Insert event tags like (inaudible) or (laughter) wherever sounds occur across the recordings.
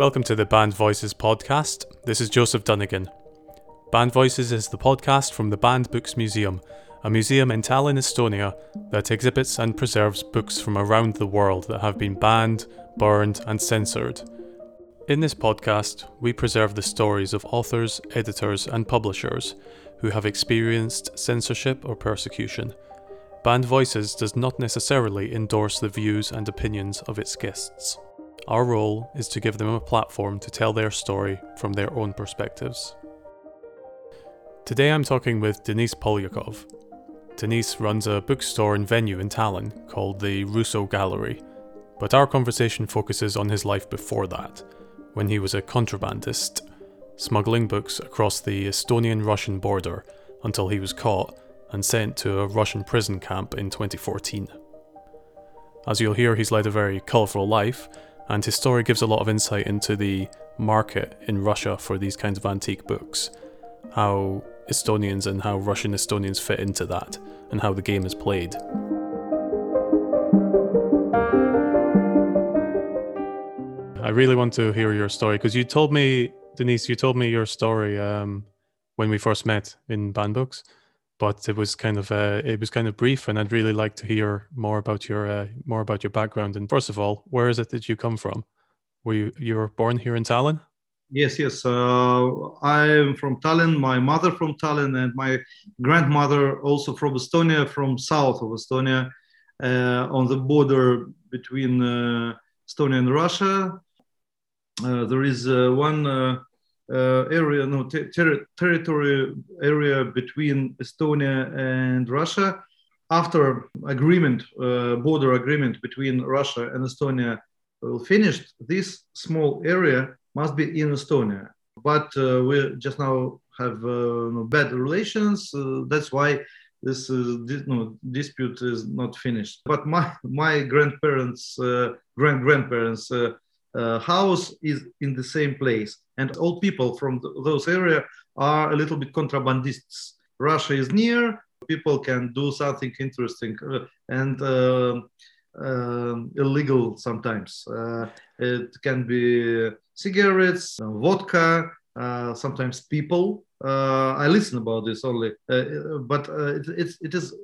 Welcome to the Banned Voices podcast. This is Joseph Dunnigan. Banned Voices is the podcast from the Banned Books Museum, a museum in Tallinn, Estonia, that exhibits and preserves books from around the world that have been banned, burned, and censored. In this podcast, we preserve the stories of authors, editors, and publishers who have experienced censorship or persecution. Banned Voices does not necessarily endorse the views and opinions of its guests. Our role is to give them a platform to tell their story from their own perspectives. Today I'm talking with Denis Polyakov. Denis runs a bookstore and venue in Tallinn called the Russo Gallery, but our conversation focuses on his life before that, when he was a contrabandist, smuggling books across the Estonian Russian border until he was caught and sent to a Russian prison camp in 2014. As you'll hear, he's led a very colourful life, and his story gives a lot of insight into the market in Russia for these kinds of antique books, how Estonians and how Russian Estonians fit into that, and how the game is played. I really want to hear your story because you told me, Denis, you told me your story um, when we first met in Banned Books, but it was kind of uh, it was kind of brief, and I'd really like to hear more about your uh, more about your background. And first of all, where is it that you come from? Were you you were born here in Tallinn? Yes, yes. Uh, I'm from Tallinn. My mother from Tallinn, and my grandmother also from Estonia, from south of Estonia, uh, on the border between uh, Estonia and Russia. Uh, there is one uh, area, no ter- territory area between Estonia and Russia. After agreement, border agreement between Russia and Estonia finished, this small area must be in Estonia. But uh, we just now have uh, no bad relations. Uh, that's why this, this no, dispute is not finished. But my my grandparents, grand grandparents uh, house is in the same place. And all people from th- those area are a little bit contrabandists. Russia is near, people can do something interesting uh, and uh, um, illegal sometimes. Uh, it can be cigarettes, vodka, uh, sometimes people. Uh, I listen about this only, but it, it, it is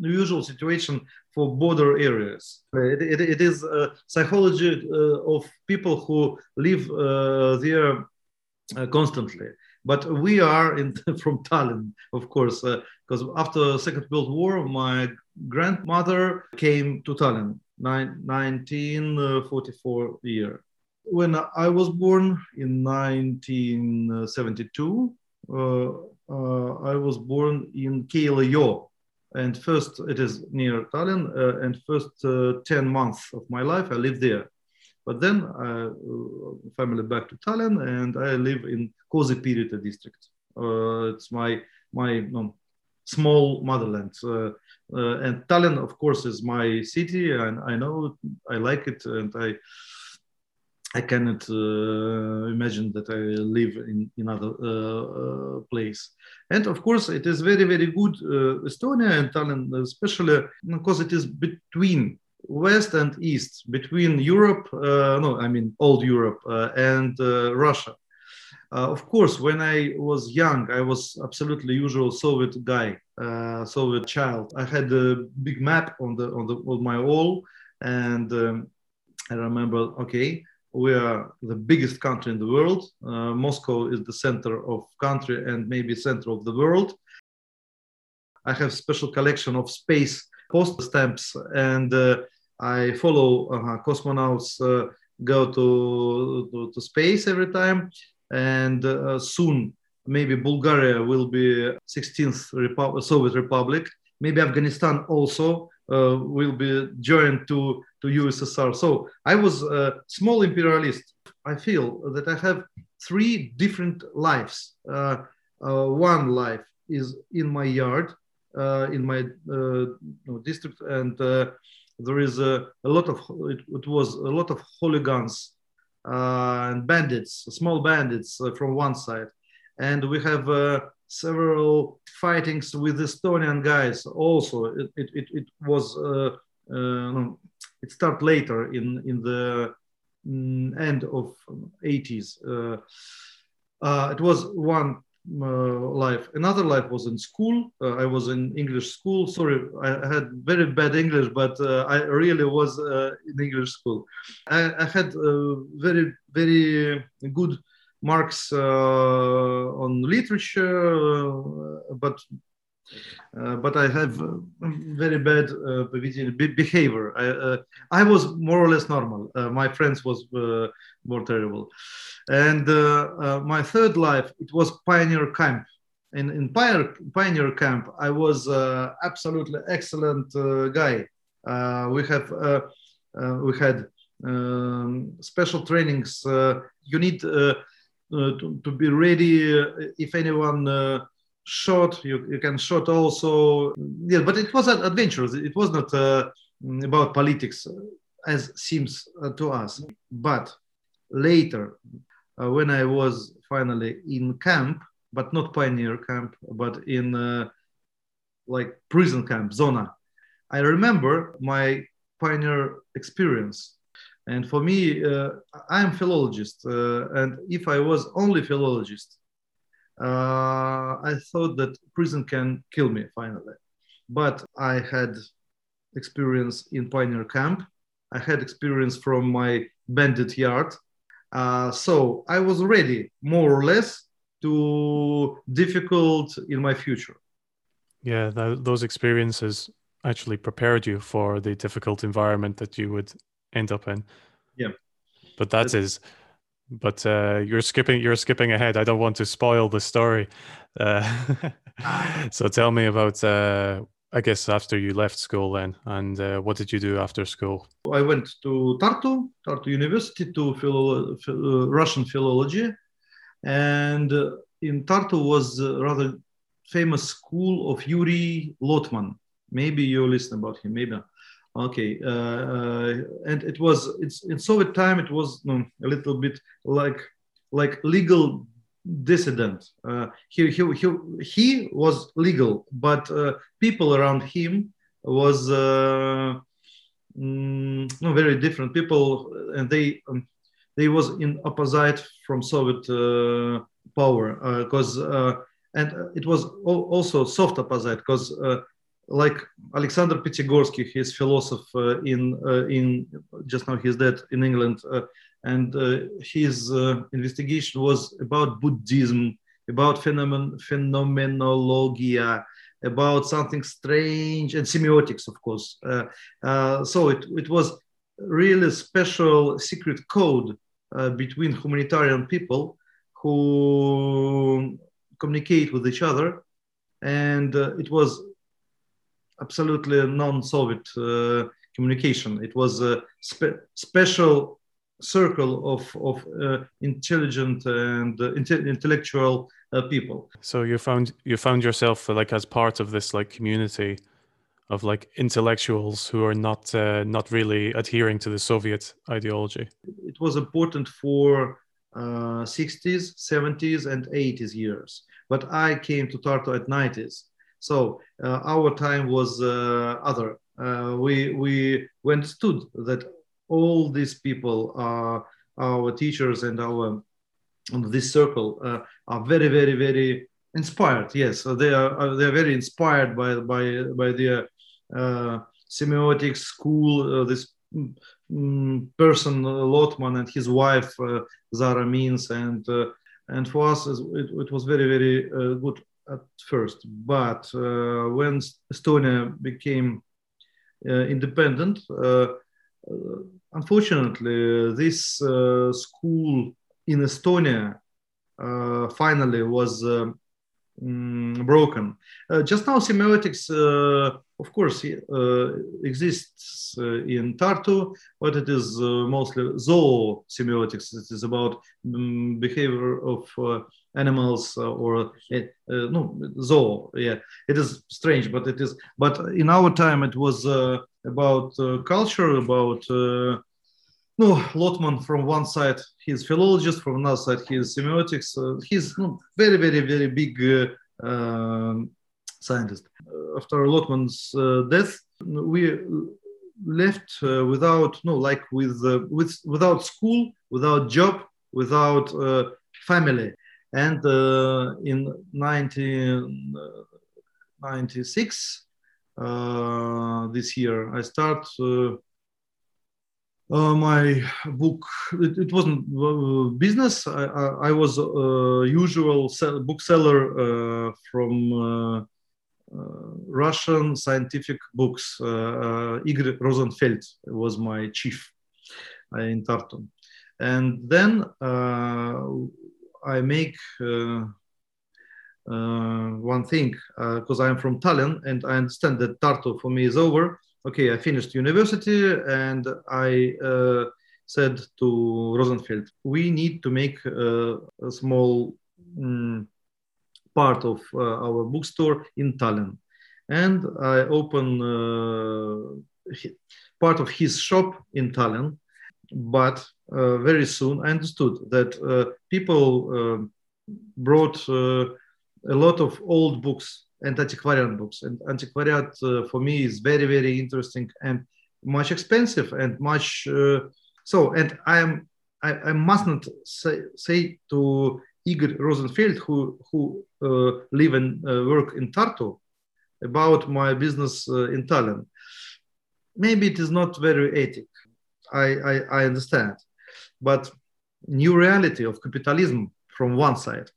usual situation for border areas. it, it, it is a psychology uh, of people who live uh, there uh, constantly. But we are in, (laughs) from Tallinn, of course, because after Second World War, my grandmother came to Tallinn, 1944 year. When I was born in 1972, uh, uh, I was born in Keila-Joo, and first it is near Tallinn, uh, and first uh, 10 months of my life I lived there. But then uh, family back to Tallinn, and I live in Koosipirita district. Uh, it's my my um, small motherland. Uh, uh, and Tallinn, of course, is my city, and I know I like it, and I I cannot uh, imagine that I live in another uh, uh, place. And of course, it is very, very good, uh, Estonia and Tallinn, especially because it is between West and East, between Europe, uh, no, I mean, old Europe uh, and Russia. of course, when I was young, I was absolutely usual Soviet guy, Soviet child. I had a big map on the on the on my wall, and um, I remember, okay, we are the biggest country in the world. Uh, Moscow is the center of country and maybe center of the world. I have special collection of space post stamps and uh, I follow uh, cosmonauts go to, to, to, space every time. And uh, soon, maybe Bulgaria will be 16th Repu- Soviet Republic. Maybe Afghanistan also will be joined to to USSR. So I was a small imperialist. I feel that I have three different lives. Uh, uh, one life is in my yard, uh, in my uh, district, and uh, there is a, a lot of it, it, was a lot of hooligans uh, and bandits, small bandits from one side, and we have several fightings with Estonian guys. Also, it it, it was it started later in in the mm, end of 80s. Uh, uh, it was one uh, life. Another life was in school. Uh, I was in English school. Sorry, I had very bad English, but uh, I really was uh, in English school. I, I had very, very good marks on literature, but uh, but I have uh, very bad uh, behavior. I, uh, I, was more or less normal. Uh, my friends was uh, more terrible. And my third life, it was pioneer camp. In, in pioneer, pioneer camp, I was absolutely excellent guy. we have we had um, special trainings. you need to, to, be ready if anyone shot you, you can shot also. Yeah but it was an adventure it was not uh, about politics uh, as seems uh, to us. But later uh, when i was finally in camp but not pioneer camp but in uh, like prison camp zona i remember my pioneer experience and for me uh, i'm philologist and if i was only philologist uh, I thought that prison can kill me finally. But I had experience in pioneer camp. I had experience from my bandit yard. Uh, so I was ready, more or less, to difficult in my future. Yeah, th- those experiences actually prepared you for the difficult environment that you would end up in. Yeah. But that is but uh, you're skipping you're skipping ahead. I don't want to spoil the story. Uh, (laughs) so tell me about uh, I guess after you left school then, and uh, what did you do after school? I went to Tartu, Tartu University, to philo- uh, Russian philology, and uh, in Tartu was a rather famous school of Yuri Lotman. Maybe you listen about him, maybe. Okay, uh, uh, and it was it's in Soviet time. It was a little bit like like legal dissident. Uh, he, he he he was legal, but uh, people around him was uh, mm, no very different people, and they um, they was in opposite from Soviet uh, power because and it was also soft opposite because like Alexander Piatigorsky, his philosopher in uh, in just now he's dead in England, uh, and uh, his uh, investigation was about Buddhism, about phenomen- phenomenologia, about something strange and semiotics, of course. Uh, uh, so it it was really special secret code between humanitarian people who communicate with each other and uh, it was absolutely non-Soviet uh, communication. It was a spe- special circle of, of uh, intelligent and uh, intellectual uh, people. So you found you found yourself uh, like as part of this like community of like intellectuals who are not uh, not really adhering to the Soviet ideology. It was important for 60s, 70s, and 80s years. But I came to Tartu at 90s so uh, our time was uh, other. Uh, we we understood that all these people are our teachers and our this circle are very very very inspired. Yes, so they are they are very inspired by by by their semiotics school. this mm, person Lotman and his wife Zara Mints and and for us it, it was very very uh, good at first, but uh, when Estonia became uh, independent, uh, unfortunately, this school in Estonia finally was um, broken. Uh, just now, semiotics, uh, of course, uh, exists in Tartu, but it is mostly zoo semiotics. It is about um, behavior of animals or no zoo. Yeah, it is strange, but it is. But in our time, it was about culture, about no, Lotman from one side, he's philologist, from another side, he's semiotics. Uh, he's no, very, very, very big uh, um, scientist. After Lotman's uh, death, we left uh, without no like with uh, with without school without job without family and in 1996 uh, this year i start uh, my book it, it wasn't uh, business i, I, I was a usual sell, bookseller uh, from uh, Russian scientific books. Uh, uh, Igor Rosenfeld was my chief in Tartu. And then I make one thing because I'm from Tallinn and I understand that Tartu for me is over. Okay, I finished university and I said to Rosenfeld, we need to make a small um, part of uh, our bookstore in Tallinn. And I opened uh, part of his shop in Tallinn. But uh, very soon I understood that people brought a lot of old books and antiquarian books. And antiquariat uh, for me is very, very interesting and much expensive and much. Uh, so, and I am, I, I mustn't say, say to Igor Rosenfeld, who, who uh, live and uh, work in Tartu, about my business uh, in Tallinn. Maybe it is not very ethic. I, I, I understand. But new reality of capitalism from one side.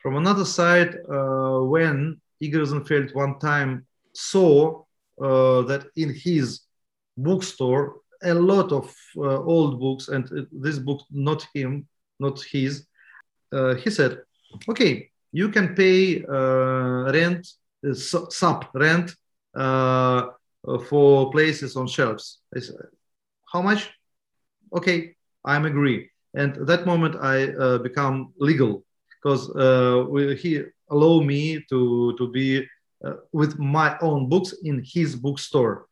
From another side, uh, when Igor Rosenfeld one time saw uh, that in his bookstore, a lot of uh, old books, and this book, not him, not his, uh, he said, okay, you can pay uh, rent, uh, sub rent for places on shelves. I said, how much? Okay, I'm agree. And at that moment, I become legal because he allow me to to be uh, with my own books in his bookstore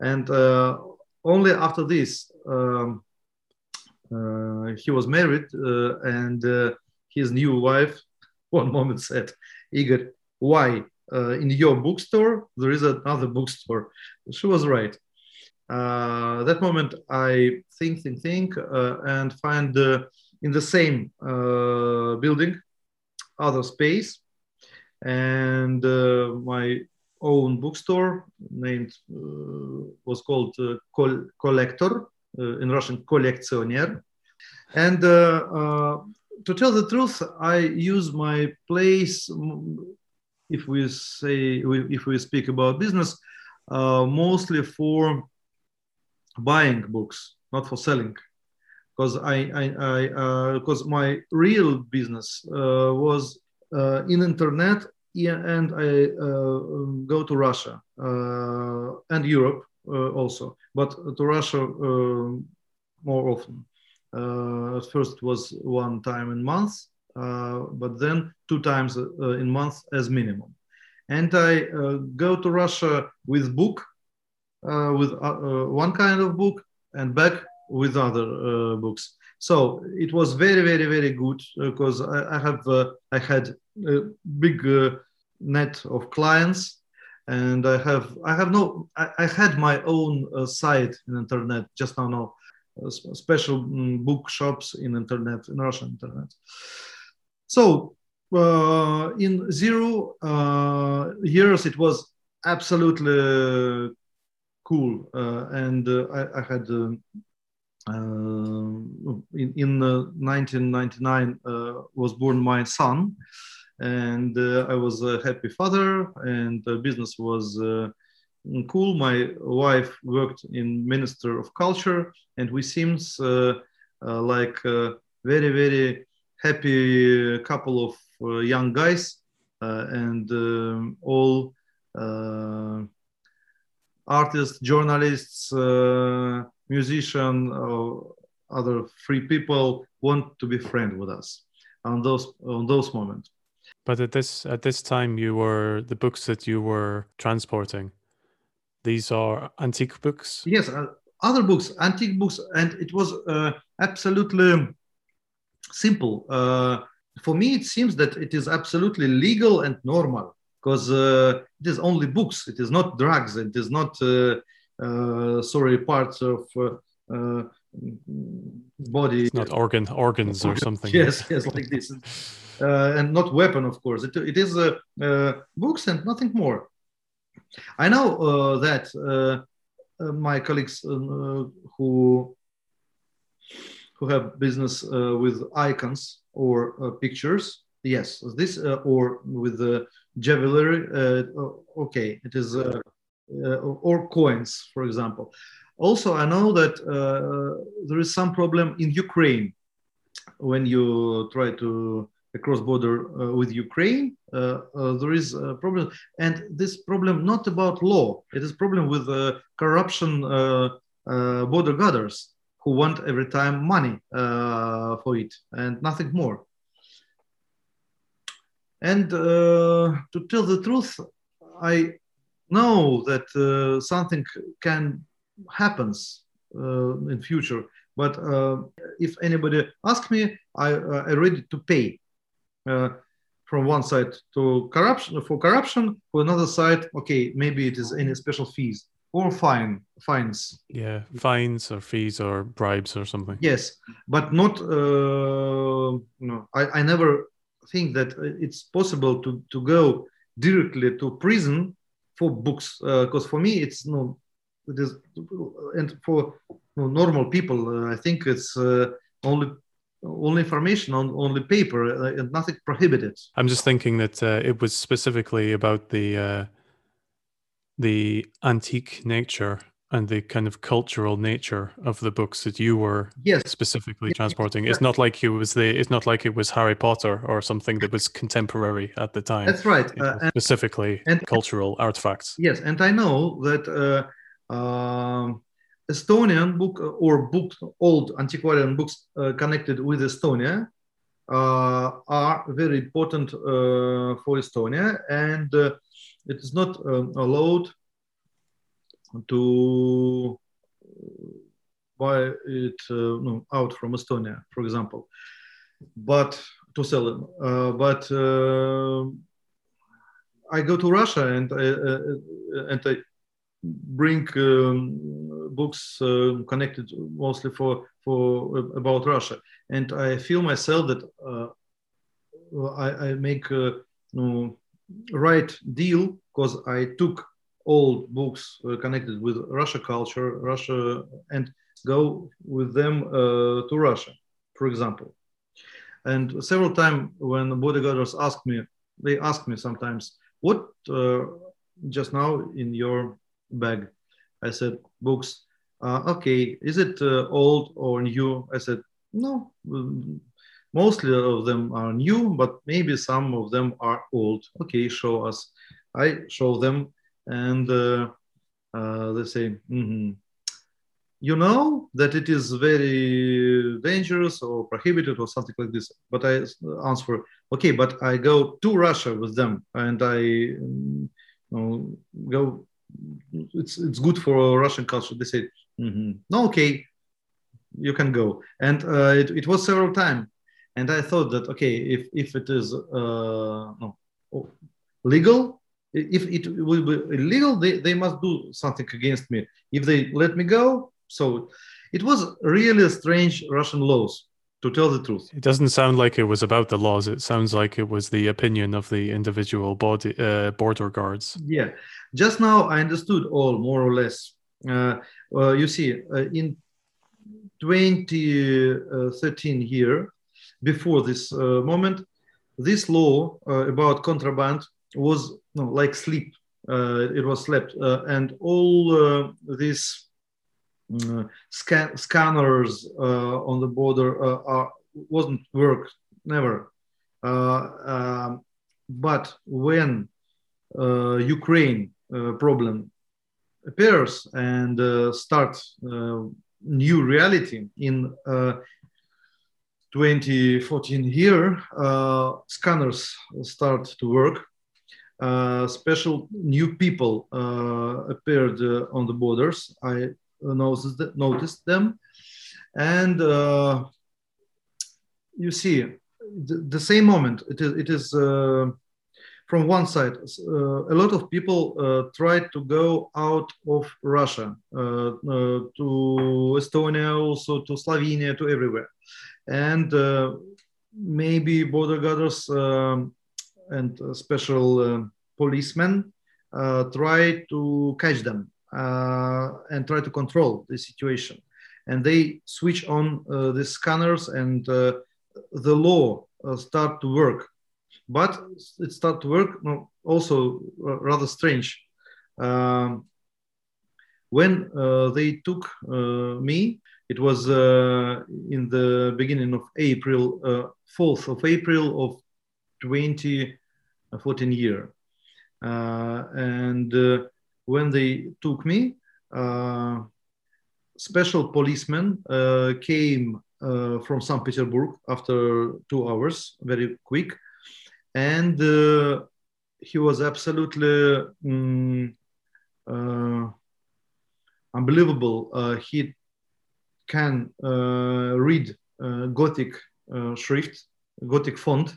and uh, only after this um, uh, he was married and his new wife (laughs) one moment said, Igor, why? Uh, in your bookstore, there is another bookstore. She was right. Uh, that moment, I think, think, think, uh, and find in the same uh, building other space and uh, my own bookstore named uh, was called uh, Col- Collector in Russian Collectioner, and to tell the truth, I use my place. If we say if we speak about business, uh, mostly for buying books, not for selling, because I because uh, my real business uh, was in internet, and I uh, go to Russia uh, and Europe also, but to Russia more often. Uh, at first was one time in month, uh, but then two times uh, in month as minimum. And I go to Russia with book, with one kind of book, and back with other books. So it was very, very, very good because I, I, have I had a big net of clients and I have I have no I, I had my own uh, site in internet just now now special mm, bookshops in internet, in Russian internet. So uh, in zero uh, years, it was absolutely cool, uh, and uh, I, I, had. Uh, in, in 1999 was born my son, and I was a happy father, and business was cool. My wife worked in Minister of Culture, and we seems uh, uh, like a very very happy couple of uh, young guys, uh, and um, all uh, artists, journalists, musicians, or other free people want to be friends with us on those on those moments. But at this at this time, you were the books that you were transporting these are antique books. Yes, uh, other books, antique books, and it was uh, absolutely simple. Uh, for me, it seems that it is absolutely legal and normal because uh, it is only books. It is not drugs. It is not uh, sorry parts of uh, uh, body. It's not organ organs or something. Yes, yes, like this, uh, and not weapon, of course. It, it is uh, uh, books and nothing more. I know uh, that uh, uh, my colleagues uh, who who have business uh, with icons or uh, pictures, yes, this uh, or with the jewelry. Uh, okay, it is uh, uh, or coins, for example. Also, I know that uh, there is some problem in Ukraine when you try to cross border uh, with Ukraine. Uh, uh, there is a problem, and this problem not about law. It is problem with uh, corruption uh, uh, border guarders who want every time money uh, for it and nothing more. And uh, to tell the truth, I know that uh, something can happens uh, in future. But uh, if anybody ask me, I uh, I ready to pay uh, from one side to corruption for corruption, for another side, okay, maybe it is any special fees or fine fines. Yeah, fines or fees or bribes or something. Yes, but not. Uh, no, I, I never think that it's possible to to go directly to prison for books because for me it's no it is and for you know, normal people uh, i think it's uh, only only information on only paper uh, and nothing prohibited. I'm just thinking that uh, it was specifically about the uh, the antique nature and the kind of cultural nature of the books that you were yes specifically transporting. It's not like it was the. It's not like it was Harry Potter or something that was contemporary at the time. that's right uh, and specifically and- cultural artifacts. yes and i know that uh, um, estonian book uh, or books old antiquarian books uh, connected with estonia uh, are very important uh, for estonia and uh, it is not um, allowed to buy it uh, no, out from Estonia, for example, but to sell them. Uh, but uh, I go to Russia and I, uh, and I bring um, books uh, connected mostly for for about Russia, and I feel myself that uh, I, I make a right deal because I took old books uh, connected with Russia culture, Russia, and go with them uh, to Russia, for example. And several times when bodyguards ask me, they ask me sometimes, what uh, just now in your bag? I said, books. Uh, okay, is it uh, old or new? I said, no, mm, mostly of them are new, but maybe some of them are old. Okay, show us. I show them and uh, uh, they say, "Mhm. you know that it is very dangerous or prohibited or something like this. But I answer, okay, but I go to Russia with them and I mm, you know, go. It's it's good for Russian culture. They say, "Mhm. no, okay, you can go. And uh, it, it was several times. And I thought that, okay, if, if it is uh, no, legal, if it will be illegal, they, they must do something against me. If they let me go, so it was really strange Russian laws, to tell the truth. It doesn't sound like it was about the laws. It sounds like it was the opinion of the individual body uh, border guards. Yeah, just now I understood all more or less. Uh, uh, you see, uh, in 2013 here, before this uh, moment, this law uh, about contraband was no, like sleep. Uh, it was slept, uh, and all uh, these uh, scan- scanners on the border are, wasn't work never. Um, but when Ukraine problem appears and uh, starts uh, new reality in uh, 2014 here, uh, scanners start to work. Uh, special new people uh, appeared uh, on the borders. I noticed, noticed them. And you see, the, the same moment, it is, it is from one side, uh, a lot of people uh, tried to go out of Russia uh, to Estonia, also to Slovenia, to everywhere, and maybe border guards um, and special uh, policemen try to catch them and try to control the situation, and they switch on the scanners and the law start to work. But it started to work also uh, rather strange. Um, when uh, they took uh, me it was uh, in the beginning of april 4th uh, of april of 2014 year uh, and when they took me special policemen came from st petersburg after two hours very quick and uh, he was absolutely um, uh, unbelievable. Uh, he can uh, read uh, Gothic uh, shrift, Gothic font.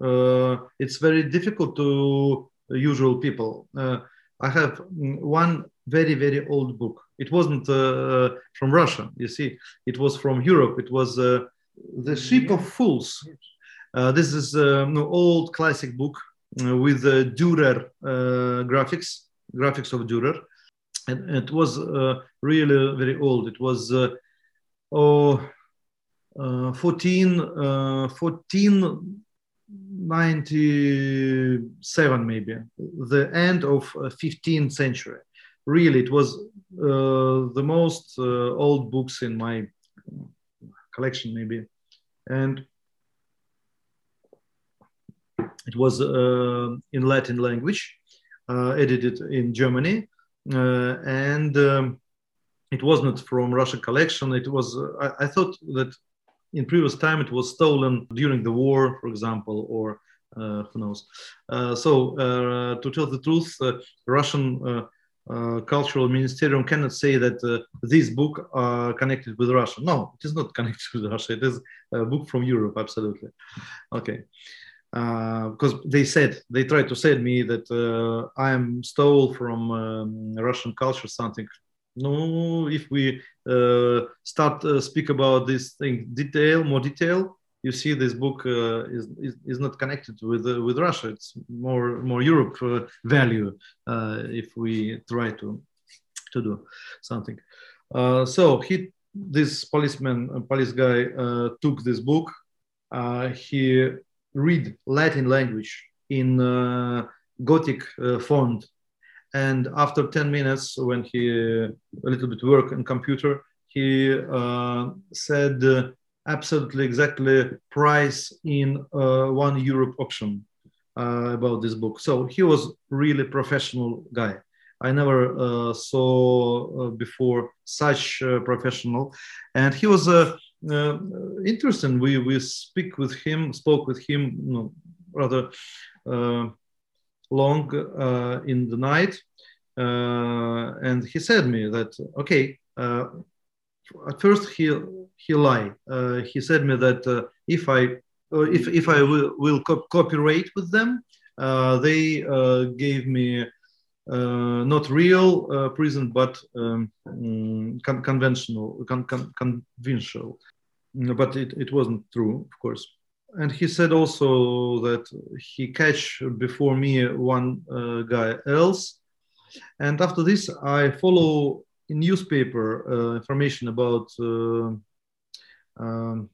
Uh, it's very difficult to uh, usual people. Uh, I have one very very old book. It wasn't from Russia, you see. It was from Europe. It was the Ship of Fools uh, this is an old classic book uh, with uh, Dürer graphics, graphics of Dürer. And it was really very old. It was oh, 14, 1497 maybe, the end of 15th century. Really, it was the most old books in my collection maybe. And it was uh, in Latin language, uh, edited in Germany, uh, and um, it was not from Russian collection. It was. I, I, thought that in previous time it was stolen during the war, for example, or uh, who knows. Uh, so uh, to tell the truth, Russian cultural ministerium cannot say that this book are connected with Russia. No, it is not (laughs) connected with Russia. It is a book from Europe, absolutely. Okay because uh, they said they tried to say to me that uh, I am stole from um, Russian culture something. No, if we uh, start uh, speak about this thing detail, more detail, you see this book uh, is, is, is not connected with uh, with Russia. It's more more Europe value if we try to to do something. so he this policeman police guy took this book. he read Latin language in uh, Gothic uh, font. And after 10 minutes, when he uh, a little bit work on computer, he uh, said uh, absolutely exactly price in uh, one Europe option about this book. So he was really professional guy. I never saw before such professional, and he was uh, interesting. We we speak with him, spoke with him you know, rather uh, long uh, in the night, uh, and he said me that okay. Uh, at first, he he lied. Uh, he said me that if I if if I will, will co- cooperate with them, they gave me. Uh, not real uh, prison, but um, mm, con- conventional, con- con- conventional but it, it wasn't true, of course. And he said also that he catch before me one uh, guy else. And after this, I follow in newspaper uh, information about uh, um,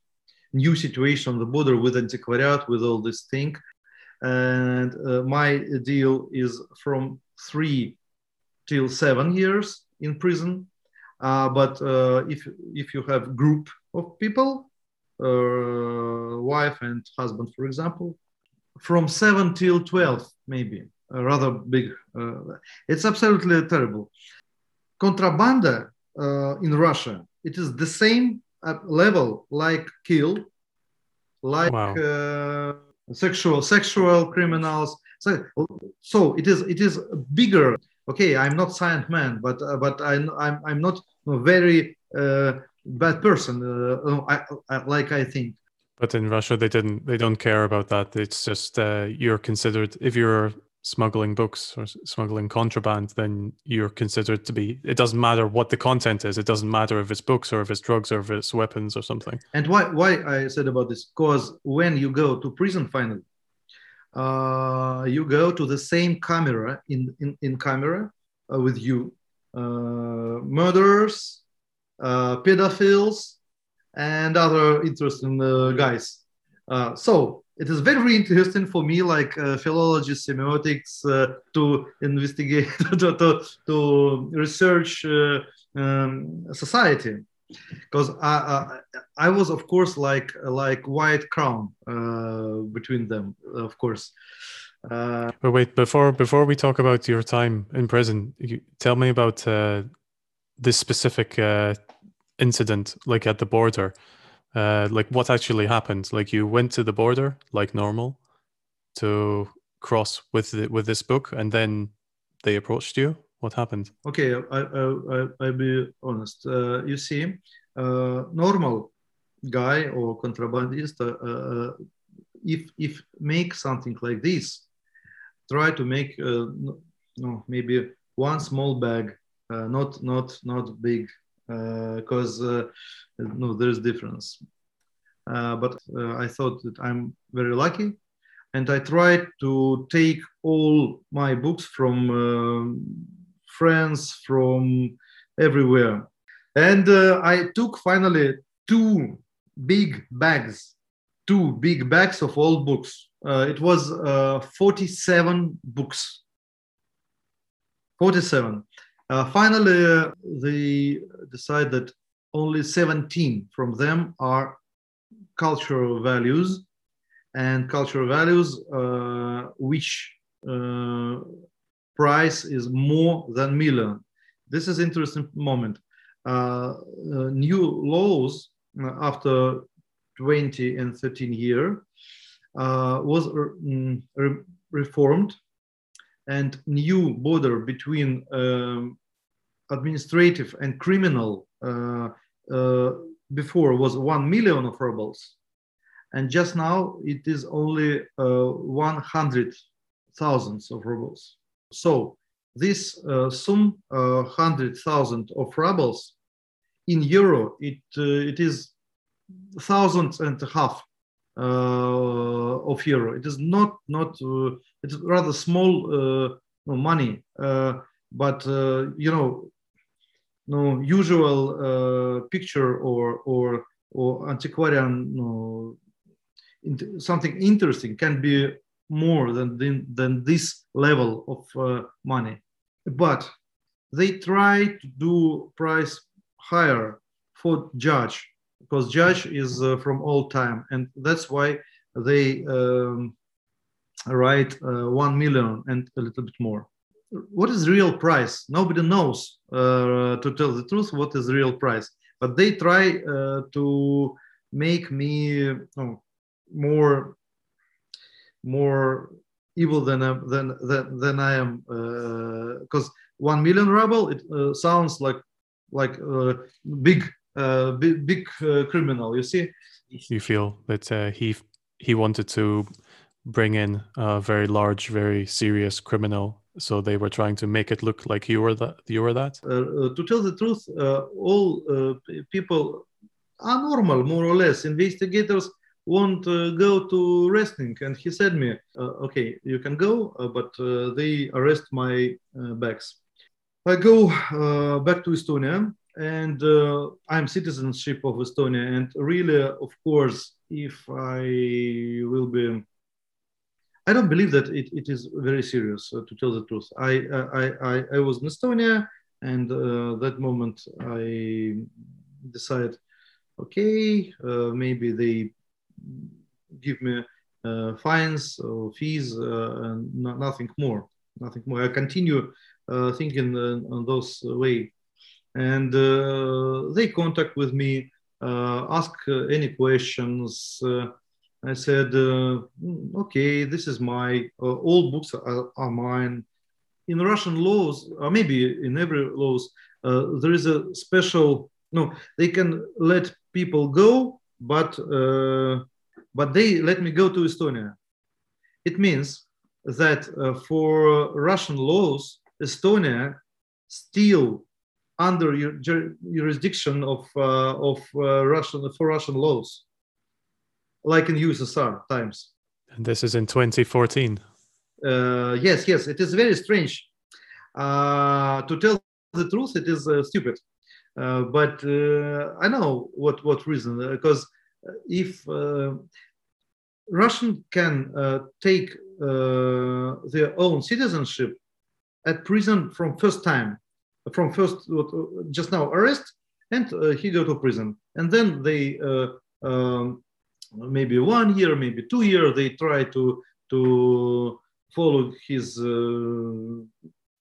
new situation on the border with antiquariat, with all this thing. And uh, my deal is from three till seven years in prison. Uh, but uh, if if you have group of people, wife and husband, for example, from seven till 12, maybe, a rather big. Uh, it's absolutely terrible. Contrabanda uh, in Russia, it is the same level like kill, like wow. Uh, sexual sexual criminals. So, so it is it is bigger okay i'm not science man but uh, but I, I'm, I'm not very uh, bad person uh, I, I, like I think. But in Russia, they didn't. They don't care about that. It's just uh, you're considered if you're smuggling books or smuggling contraband, then you're considered to be. It doesn't matter what the content is. It doesn't matter if it's books or if it's drugs or if it's weapons or something. And why why I said about this? Because when you go to prison, finally, uh, you go to the same camera in in, in camera uh, with you, uh, murderers, uh, pedophiles, and other interesting uh, guys. Uh, so it is very interesting for me, like uh, philology, semiotics, uh, to investigate, (laughs) to, to, to research uh, um, society, because I, I, I was, of course, like like white crown uh, between them, of course. Uh, but wait, before before we talk about your time in prison, you, tell me about uh, this specific incident, like at the border uh, like what actually happened? Like you went to the border like normal to cross with the, with this book and then they approached you? What happened? Okay i i, I will be honest. Uh, you see uh, normal guy or contrabandist uh, uh, if if make something like this try to make uh, no maybe one small bag not not not big because uh, uh, no, there's difference. Uh, but I thought that I'm very lucky, and I tried to take all my books from um, friends from everywhere, and I took finally two big bags, two big bags of old books. it was 47 books 47 uh, finally, uh, they decide that only 17 from them are cultural values and cultural values uh, which uh, price is more than million. This is interesting moment. Uh, uh, new laws after 20 and 13 year was re- mm, reformed and new border between um, administrative and criminal uh, uh, before was 1 million of rubles. And just now it is only uh, 100 thousands of rubles. So this uh, sum 100,000 uh, of rubles in euro it uh, it is thousands and a half of euro. It is not not uh, it's rather small uh, money, but you know, no usual picture or or or antiquarian no, something interesting can be more than than this level of uh, money but they try to do price higher for judge because judge is uh, from old time and that's why they um, write uh, 1 million and a little bit more. What is real price? Nobody knows uh, to tell the truth what is real price. But they try uh, to make me oh, more more evil than than than, than i am because uh, 1 million ruble it uh, sounds like like big uh, big, big uh, criminal. You see. You feel that uh, he he wanted to bring in a very large, very serious criminal. So they were trying to make it look like you were that. You were that. Uh, to tell the truth, uh, all uh, people are normal, more or less. Investigators won't go to wrestling, and he said me, "Okay, you can go, but they arrest my bags." I go back to Estonia and uh, I'm citizenship of Estonia. And really, of course, if I will be, I don't believe that it, it is very serious. Uh, to tell the truth, I I I, I was in Estonia, and uh, that moment I decided, okay, uh, maybe they give me uh, fines or fees uh, and nothing more, nothing more. I continue thinking on those way and uh, they contact with me, uh, ask uh, any questions. I said, hmm, okay, this is my all books are, are, mine. In Russian laws, or maybe in every laws, there is a special no. They can let people go, but but they let me go to Estonia. It means that uh, for Russian laws, Estonia still under your jurisdiction of uh, of uh, Russian for Russian laws, like in USSR times. And this is in 2014. Uh, yes, yes, it is very strange. Uh, to tell the truth, it is uh, stupid. Uh, but I know what what reason because if Russian can take their own citizenship at prison from first time from first just now arrest and uh, he go to prison. And then they uh, um, maybe one year maybe two year they try to to follow his uh,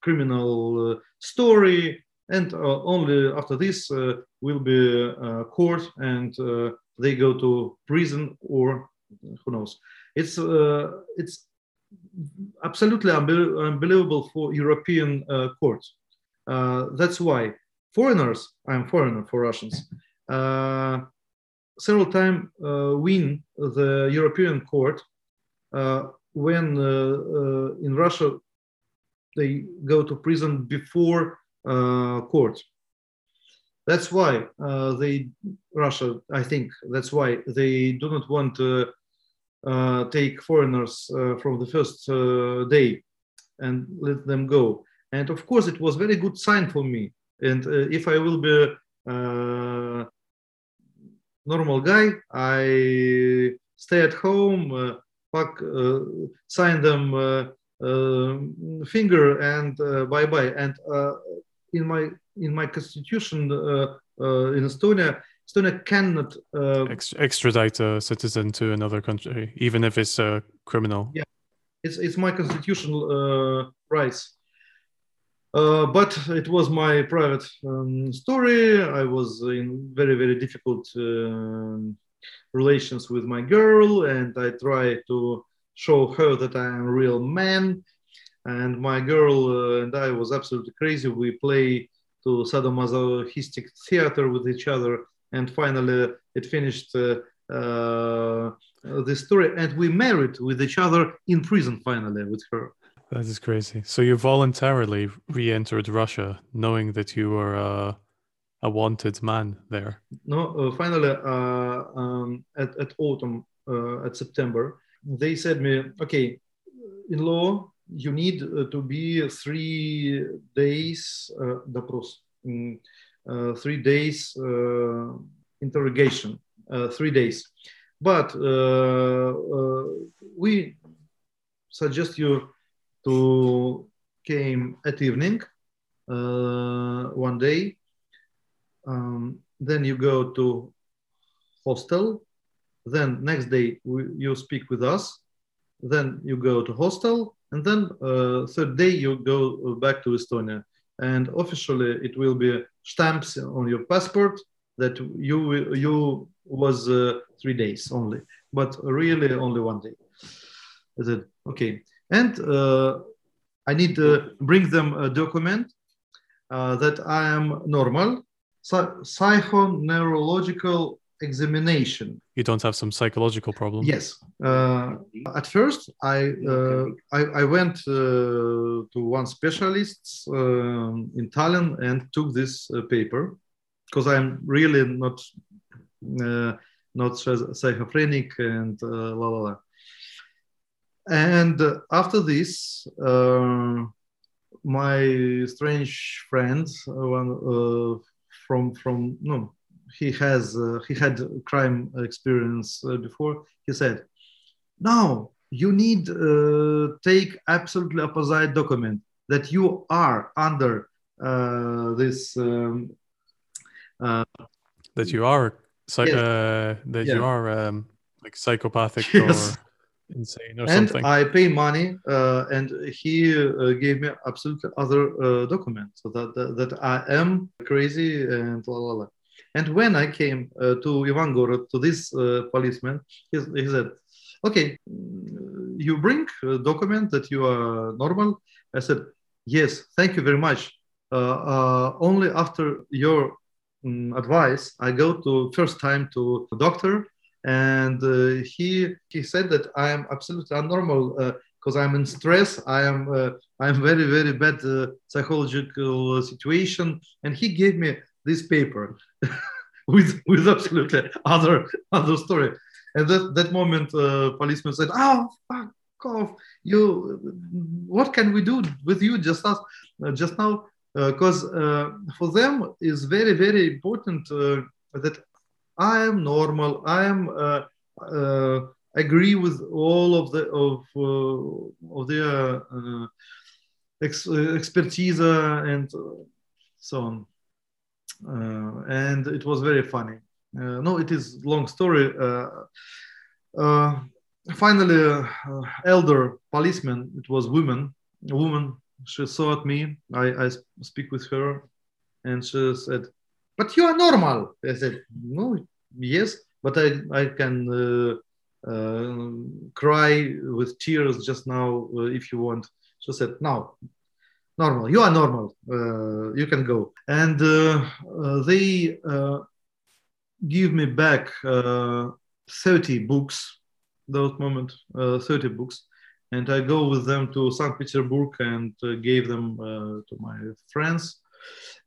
criminal uh, story. And uh, only after this uh, will be court and they go to prison or who knows. It's it's absolutely unbelievable for european courts. uh, that's why foreigners, I'm foreigner for Russians, uh, several times uh, win the European court when in Russia they go to prison before court. That's why they Russia, I think, that's why they do not want to uh, take foreigners uh, from the first uh, day and let them go. And of course, it was very good sign for me. And uh, if I will be a uh, normal guy, I stay at home, uh, uh, sign them uh, uh, finger and bye bye. And in my in my constitution in Estonia, Estonia cannot extradite a citizen to another country, even if it's a criminal. Yeah, it's it's my constitutional rights. Uh, but it was my private um, story. I was in very, very difficult uh, relations with my girl, and I tried to show her that I am a real man. And my girl uh, and I was absolutely crazy. We play to sadomasochistic theater with each other, and finally it finished uh, uh, the story. And we married with each other in prison finally with her That is crazy. So you voluntarily re-entered Russia, knowing that you were a, a wanted man there. No, uh, finally, uh, um, at, at autumn, uh, at September, they said me, okay, in law, you need uh, to be three days uh, допрос, mm, uh, three days interrogation, three days. But we suggest you to came at evening uh, one day. Um, then you go to hostel. Then next day we, you speak with us. Then you go to hostel, and then uh, third day you go back to Estonia. And officially, it will be stamps on your passport that you you was uh, three days only, but really only one day. Is it okay? And uh, I need to bring them a document uh, that I am normal, psychoneurological examination. You don't have some psychological problem? Yes. Uh, at first, I, uh, I, I, went uh, to one specialist um, in Tallinn and took this uh, paper because I'm really not uh, not schizophrenic and la la la. And after this, uh, my strange friend, uh, one uh, from from no, he has uh, he had crime experience uh, before. He said, "Now you need uh, take absolutely opposite document that you are under this." Um, that you are yes. that yeah. you are um, like psychopathic (laughs) yes. Insane or and something. I pay money, uh, and he uh, gave me absolutely other uh, document so that, that, that I am crazy and la la la. And when I came uh, to Ivangorod to this uh, policeman, he, he said, "Okay, you bring a document that you are normal." I said, "Yes, thank you very much. Uh, only after your um, advice, I go to first time to doctor." And uh, he he said that I am absolutely abnormal because uh, I'm in stress. I am uh, I'm very very bad uh, psychological situation, and he gave me this paper (laughs) with with absolutely other other story. And that that moment, uh, policeman said, "Oh fuck off! You, what can we do with you just us uh, just now?" Because for them is very very important that I am normal. I am uh, uh, agree with all of the of uh, of their uh, ex- expertise and so on. Uh, and it was very funny. Uh, no, it is long story. finally, elder policeman. It was woman. A woman. She saw at me. I, I speak with her, and she said, but you are normal. I said, no, yes, but I, I can uh, uh, cry with tears just now uh, if you want. She said, no, normal. You are normal. Uh, you can go. And uh, uh, they give me back 30 books, those moment, 30 books. And I go with them to St. Petersburg and gave them to my friends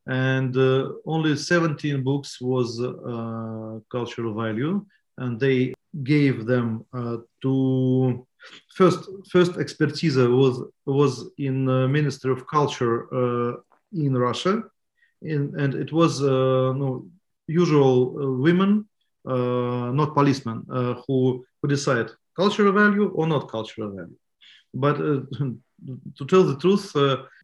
and uh, only 17 books was uh, cultural value. And they gave them uh, to first first expertise was was in ministry of culture uh, in russia. In, and it was uh, no, usual uh, women not policemen who who decide cultural value or not cultural value. But (laughs) to tell the truth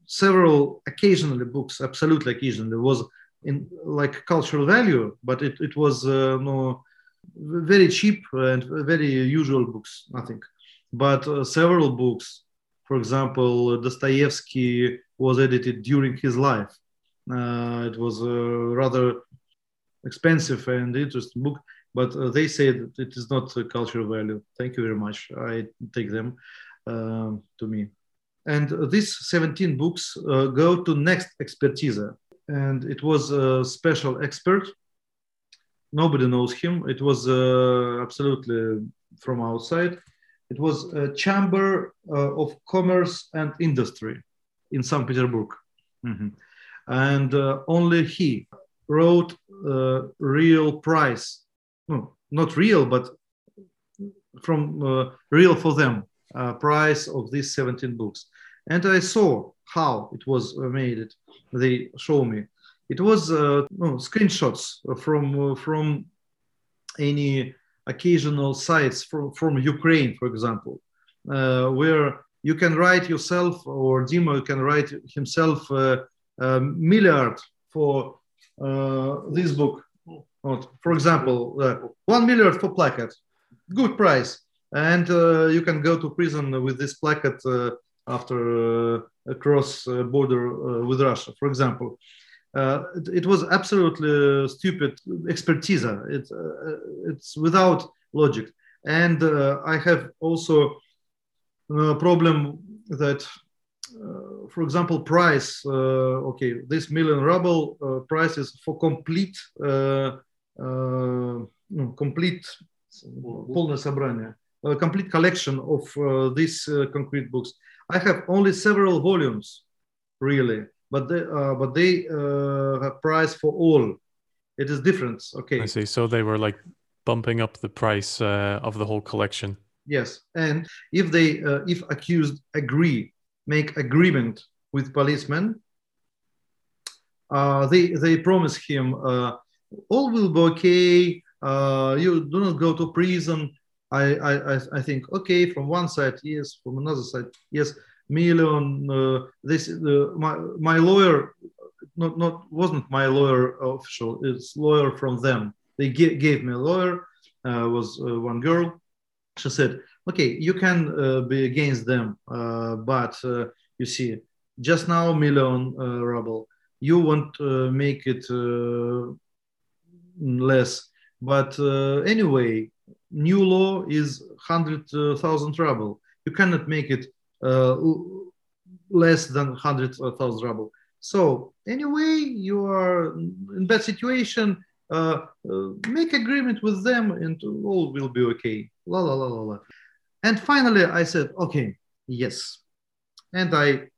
several occasionally books, absolutely occasionally, was in like cultural value, but it, it was uh, no, very cheap and very usual books, nothing. But uh, several books, for example, Dostoevsky was edited during his life. Uh, it was a rather expensive and interesting book, but uh, they say that it is not cultural value. Thank you very much. I take them uh, to me and these 17 books uh, go to next expertise. And it was a special expert. Nobody knows him. It was uh, absolutely from outside. It was a chamber uh, of commerce and industry in st petersburg. Mm-hmm. and uh, only he wrote uh, real price. No not real but from uh, real for them uh, price of these 17 books. And I saw how it was made. They show me. It was uh, no, screenshots from uh, from any occasional sites from, from Ukraine, for example, uh, where you can write yourself or Dima can write himself a milliard for uh, this book. For example, uh, one milliard for placard, good price and uh, you can go to prison with this placard uh, after uh, across border with Russia, for example. It, it, was absolutely stupid expertise. It, it's without logic. And I have also a problem that uh, for example, price, uh, okay, this million ruble uh, price is for complete, complete полное собрание a complete collection of uh, these uh, concrete books. I have only several volumes, really, but they, uh, but they have price for all. It is different. Okay. I see. So they were like bumping up the price of the whole collection. Yes, and if they, if accused agree, make agreement with policemen, uh, they they promise him uh, all will be okay. Uh, you do not go to prison. I, I, I think, okay, from one side, yes, from another side, yes, million. Uh, this uh, my my lawyer, not not wasn't my lawyer official. It's lawyer from them. They g- gave me a lawyer. Uh, was uh, one girl. She said, okay, you can uh, be against them, uh, but you see, just now million ruble. You want to make it less, but anyway, new law is 100,000 ruble. You cannot make it uh, less than 100,000 ruble. So anyway, you are in bad situation. uh, uh, make agreement with them and all will be okay. La la la la la. And finally, I said, okay, yes. And I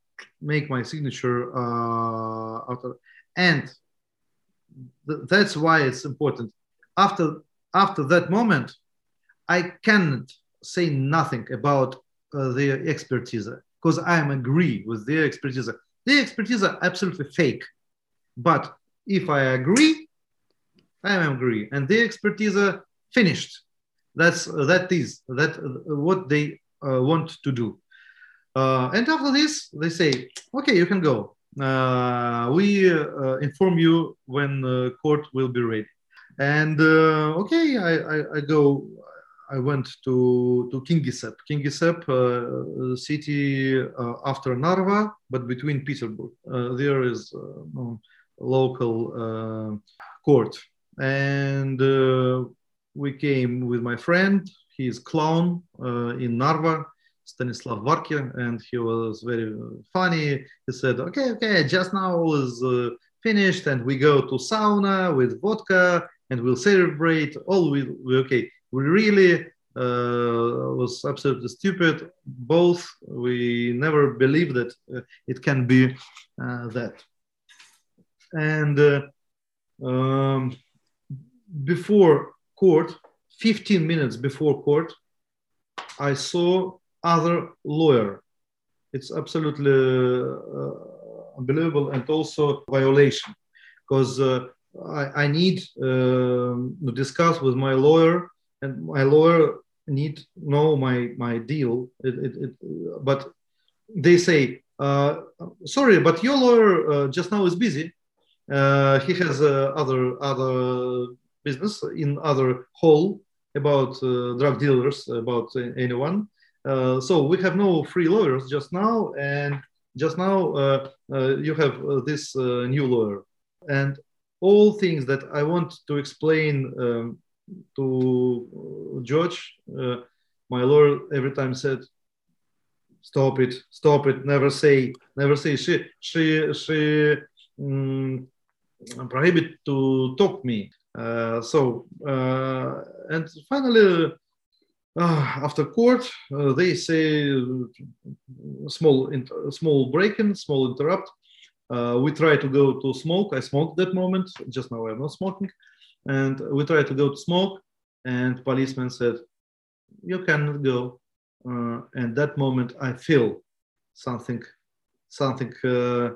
make my signature uh, after, and th- that's why it's important. After after that moment, I cannot say nothing about uh, their expertise because I am agree with their expertise. Their expertise are absolutely fake, but if I agree, I agree, and their expertise are finished. That's that is that uh, what they uh, want to do. Uh, and after this, they say, okay, you can go. Uh, we uh, inform you when uh, court will be ready. And okay, I, I, I, go. I went to to Kingisepp. Kingisepp uh, uh, city uh, after Narva, but between Petersburg. there is um, local court, and we came with my friend. He's clown in Narva Stanislav Varke, and he was very funny. He said, "Okay, okay, just now is uh, finished, and we go to sauna with vodka, and we'll celebrate. All we, we okay. We really uh, was absolutely stupid. Both we never believed that uh, it can be uh, that. And uh, um, before court, 15 minutes before court, I saw other lawyer. It's absolutely uh, unbelievable and also violation because uh, I, I, need um, to discuss with my lawyer and my lawyer need know my my deal. It, it, it, but they say, uh, sorry, but your lawyer uh, just now is busy. Uh, he has uh, other other business in other hall about drug dealers, about anyone uh, so we have no free lawyers just now, and just now uh, uh, you have this new lawyer. And all things that I want to explain um, to George, my lawyer every time said, stop it stop it never say never say she she she um, prohibit to talk me uh, so uh, and finally uh, after court, uh, they say uh, small small break-in, small interrupt. Uh, we try to go to smoke. I smoked that moment. Just now I'm not smoking, and we try to go to smoke. And policeman said, "You cannot go." Uh, and that moment, I feel something, something uh,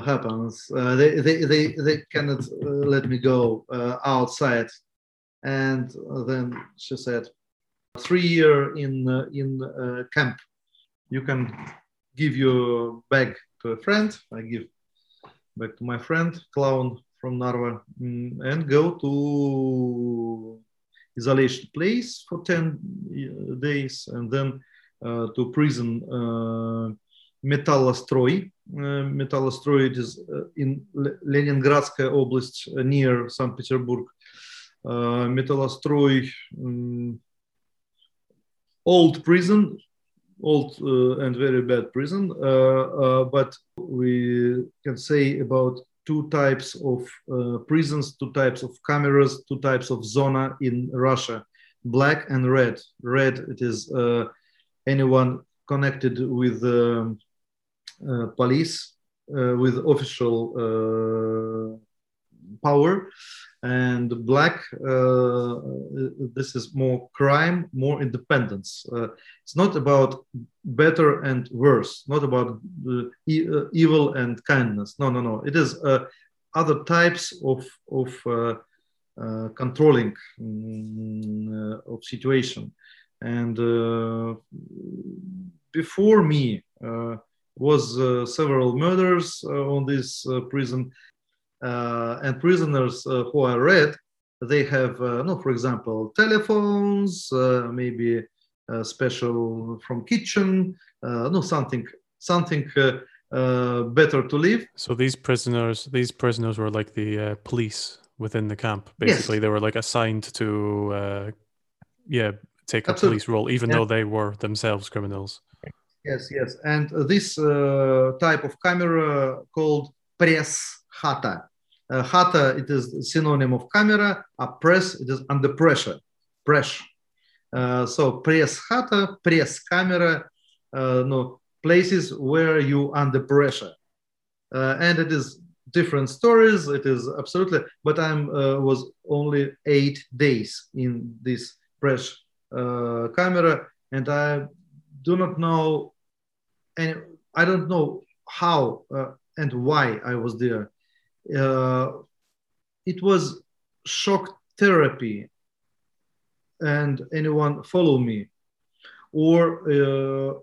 happens. they, they, they, they cannot let me go outside. And then she said, three year in uh, in uh, camp. You can give your bag to a friend. I give back to my friend clown from Narva mm, and go to isolation place for 10 uh, days and then uh, to prison uh, Metallostroy. Uh, uh, in Leningradskaya Oblast near St. Petersburg. Uh, um, old prison, old uh, and very bad prison. Uh, uh, but we can say about two types of uh, prisons, two types of cameras, two types of zona in Russia, black and red. Red, it is uh, anyone connected with um, uh, police, with official power and black uh, this is more crime more independence. Uh, it's not about better and worse not about uh, e uh, evil and kindness. No no no. It is uh, other types of of uh, controlling um, of situation. And before me was several murders on this prison and prisoners uh, who are red, they have, uh, no, for example, telephones, maybe special from kitchen, no, something, something better to live. So these prisoners, these prisoners were like the police within the camp. Basically, yes. they were like assigned to, uh, yeah, take a Absolutely. police role, even yeah. though they were themselves criminals. Yes, yes, and this uh, type of camera called press hata. Uh, hata it is synonym of camera. A press it is under pressure, press. Uh, so press hata, press camera, uh, no places where you under pressure, uh, and it is different stories. It is absolutely, but I'm uh, was only eight days in this press uh, camera, and I do not know, and I don't know how and why I was there. It was shock therapy. And anyone follow me? Or uh,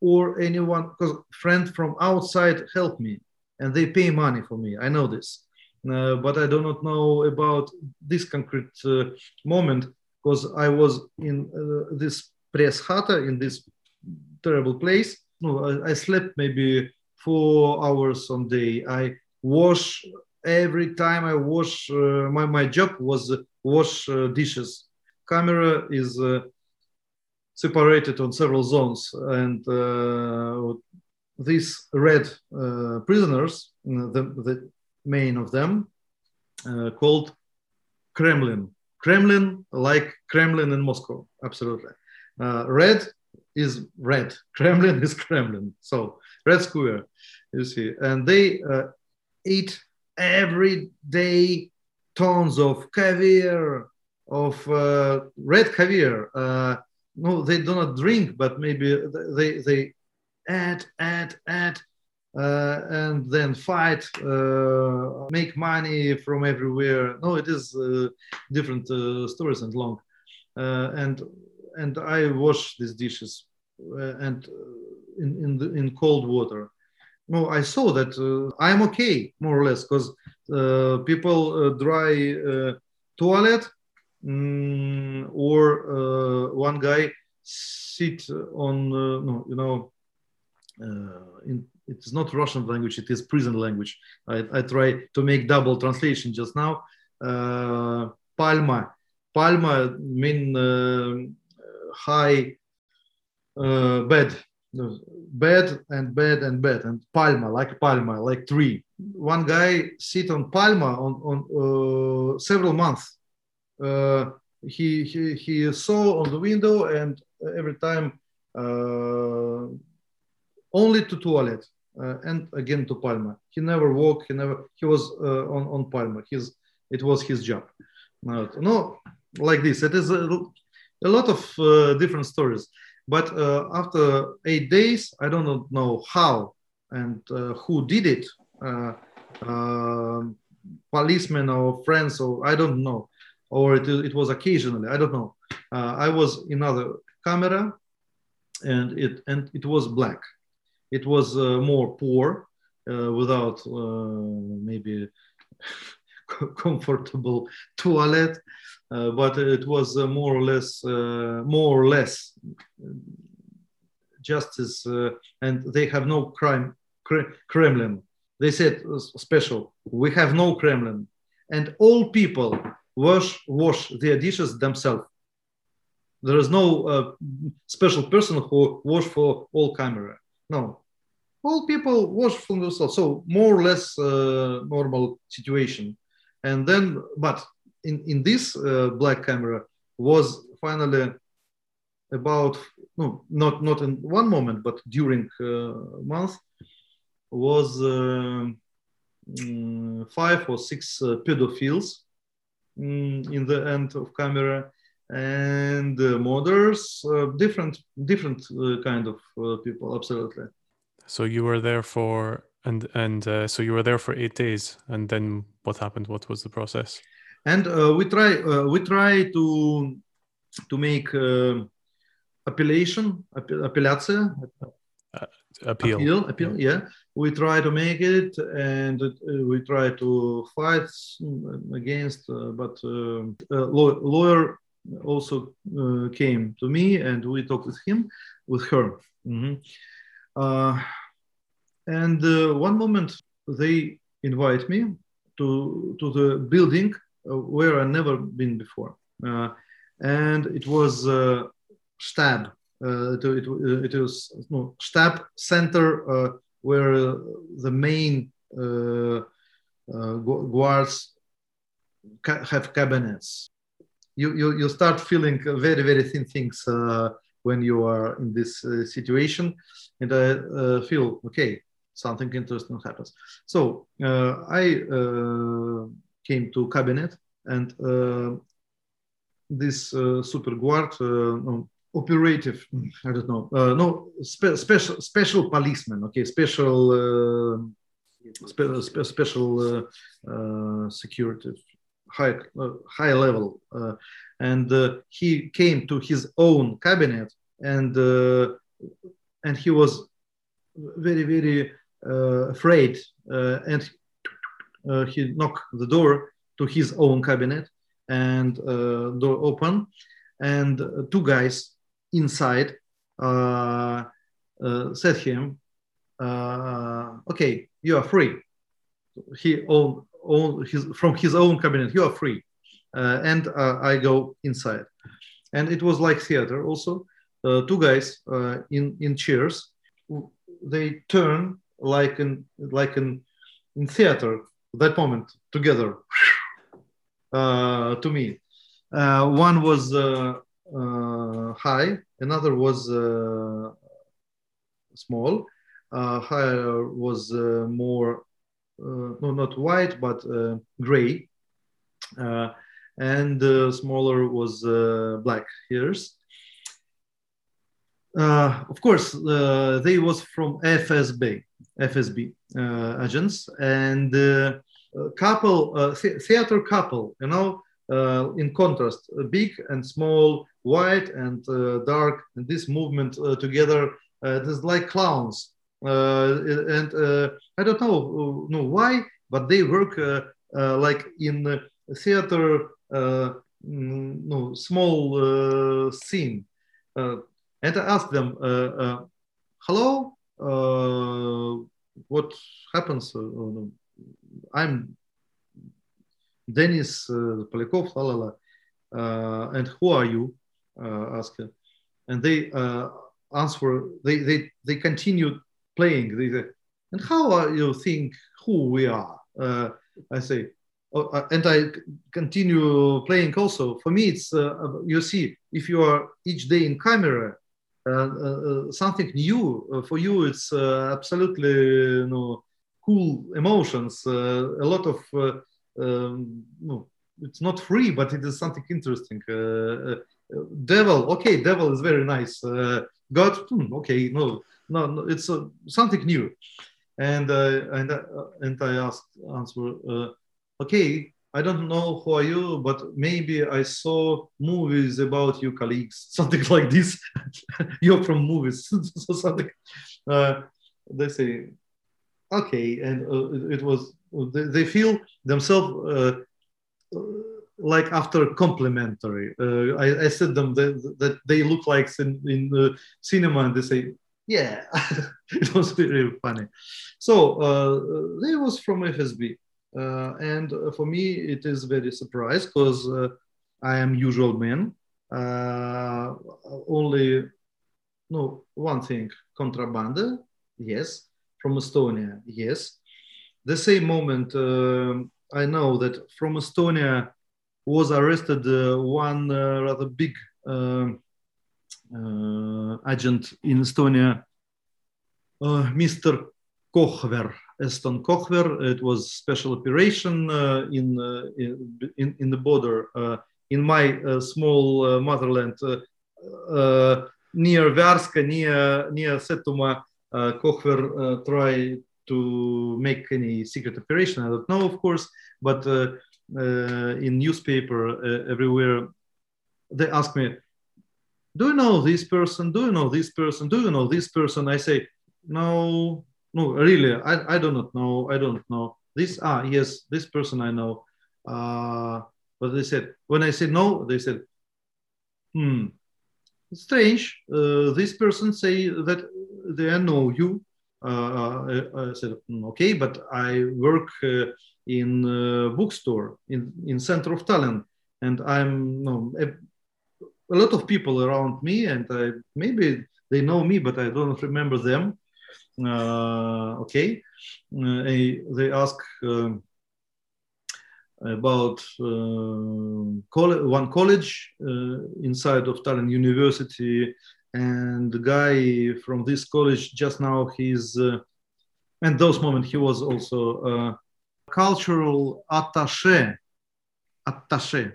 or anyone because friend from outside help me and they pay money for me. I know this. Uh, but i do not know about this concrete uh, moment because i was in uh, this press hata in this terrible place. No I, I, slept maybe four hours on day. I wash every time i wash uh, my, my job was wash uh, dishes. Camera is uh, separated on several zones and uh, these red uh, prisoners the, the, main of them called kremlin. Kremlin like kremlin in moscow absolutely. Red is red. (laughs) Kremlin is kremlin. So red square you see. And they eat every day tons of caviar of uh, red caviar. Uh, no, they do not drink, but maybe they they add, add, add, uh, and then fight, uh, make money from everywhere. No, it is uh, different uh, stories and long. and and I wash these dishes and in in, the, in cold water. No, I saw that I'm okay more or less because people dry toilet mm, or uh, one guy sit on uh, no you know uh, in, it's not Russian language it is prison language. I, I try to make double translation just now. Uh, palma. Palma mean uh, high uh, bed bed and bed and bed and palma like palma like tree one guy sit on palma on, on uh, several months uh, he, he, he saw on the window and every time uh, only to toilet uh, and again to Palma. He never walked. He never. He was on on Palma. His it was his job. no, like this. It is a, a lot of different stories. But after eight days, I don't know how and who did it. Uh, policemen or friends or I don't know or it, it was occasionally. I don't know. Uh, I was in another camera, and it and it was black. It was uh, more poor, uh, without uh, maybe (laughs) comfortable toilet, uh, but it was uh, more or less more or less justice, and they have no crime Kremlin. They said special. We have no Kremlin, and all people wash wash their dishes themselves. There is no uh, special person who wash for all camera. No, all people wash for themselves. So more or less uh, normal situation. And then, but in in this uh, black camera was finally about no not not in one moment but during uh, month was uh, mm, five or six uh, pedophiles Mm, in the end of camera and uh, models uh, different different uh, kind of uh, people absolutely. So you were there for and and so you were there for eight days and then what happened? What was the process and uh, we try we try to to make appellation appellatia appeal. Appeal, appeal yeah. we try to make it and uh, we try to fight against uh, but uh, law- lawyer also uh, came to me and we talked with him with her. Mm-hmm. Uh, and uh, one moment they invite me to to the building where i never been before uh, and it was a stab uh, it, it, it was no, stab center where the main uh, guards ca- have cabinets. You, you, you start feeling very, very thin things when you are in this situation. And I feel, okay, something interesting happens. So I came to cabinet and this super guard no, operative i don't know uh, no spe- special special policeman okay special uh, spe- spe- special uh, uh security high uh, high level uh, and he came to his own cabinet and and he was very very afraid and Uh, he knocked the door to his own cabinet and uh, door open and uh, two guys inside uh, uh, said him, uh, "Okay, you are free." He own, own his from his own cabinet. You are free, and I go inside. And it was like theater also. two guys in in chairs. They turn like in like in in theater that moment together uh, to me. Uh, one was uh, uh, high, another was uh, small. Higher was more, no, not white, but gray. and smaller was black hairs. Of course, they was from FSB, FSB uh, agents, and uh, couple, uh, theater couple, you know, uh, in contrast, big and small, white and uh, dark, and this movement uh, together, uh, it is like clowns. and I don't know, know why, but they work like in theater, mm, no small scene. and I asked them, "Hello, what happens?" I'm Denis uh, Polякov, la la la. Uh, and who are you? Uh, ask her, and they uh, answer. They they they continue playing. They say, and how are you think who we are? Uh, I say, oh, and I continue playing also. For me, it's you see if you are each day in camera. Uh, something new uh, for you it's uh, absolutely you know cool emotions. A lot of um, no, it's not free but it is something interesting. Devil okay devil is very nice. Uh, god hmm, okay no no, no it's uh, something new. And uh, and uh, and i asked answer uh, okay i don't know who are you but maybe i saw movies about you colleagues (laughs) something like this (laughs) you're from movies (laughs) so something uh, they say okay and it was they, they feel themselves like after complimentary. Uh, I, I, said them that, that they look like in, in the cinema and they say, yeah, it was very funny. So uh, they was from FSB. Uh, and for me, it is very surprise because uh, I am usual man. Uh, only, no, one thing, contraband, yes. From Estonia, yes. The same moment, uh, I know that from Estonia, was arrested uh, one uh, rather big um, uh, agent in Estonia, Mr. Kohver, Eston Kohver. It was special operation in, in, in the border in my small motherland near Värska, near near Setomaa, uh, Kohver uh, tried to make any secret operation. I don't know, of course, but uh, uh, in newspaper uh, everywhere, they ask me, "Do you know this person? Do you know this person? Do you know this person?" I say, "No, no, really, I, I do not know. I don't know this. Ah, yes, this person I know." Uh, but they said when I said no, they said, "Hmm, strange. Uh, this person say that they know you." Uh, I, I, said, hmm, "Okay, but I work uh, in a bookstore in, in center of Tallinn. And I'm no, a, a lot of people around me and I, maybe they know me, but I don't remember them. Uh, okay. Uh, they ask, uh, about coll- one college uh, inside of Tallinn University, and the guy from this college just now he's and those moment he was also a cultural attaché attaché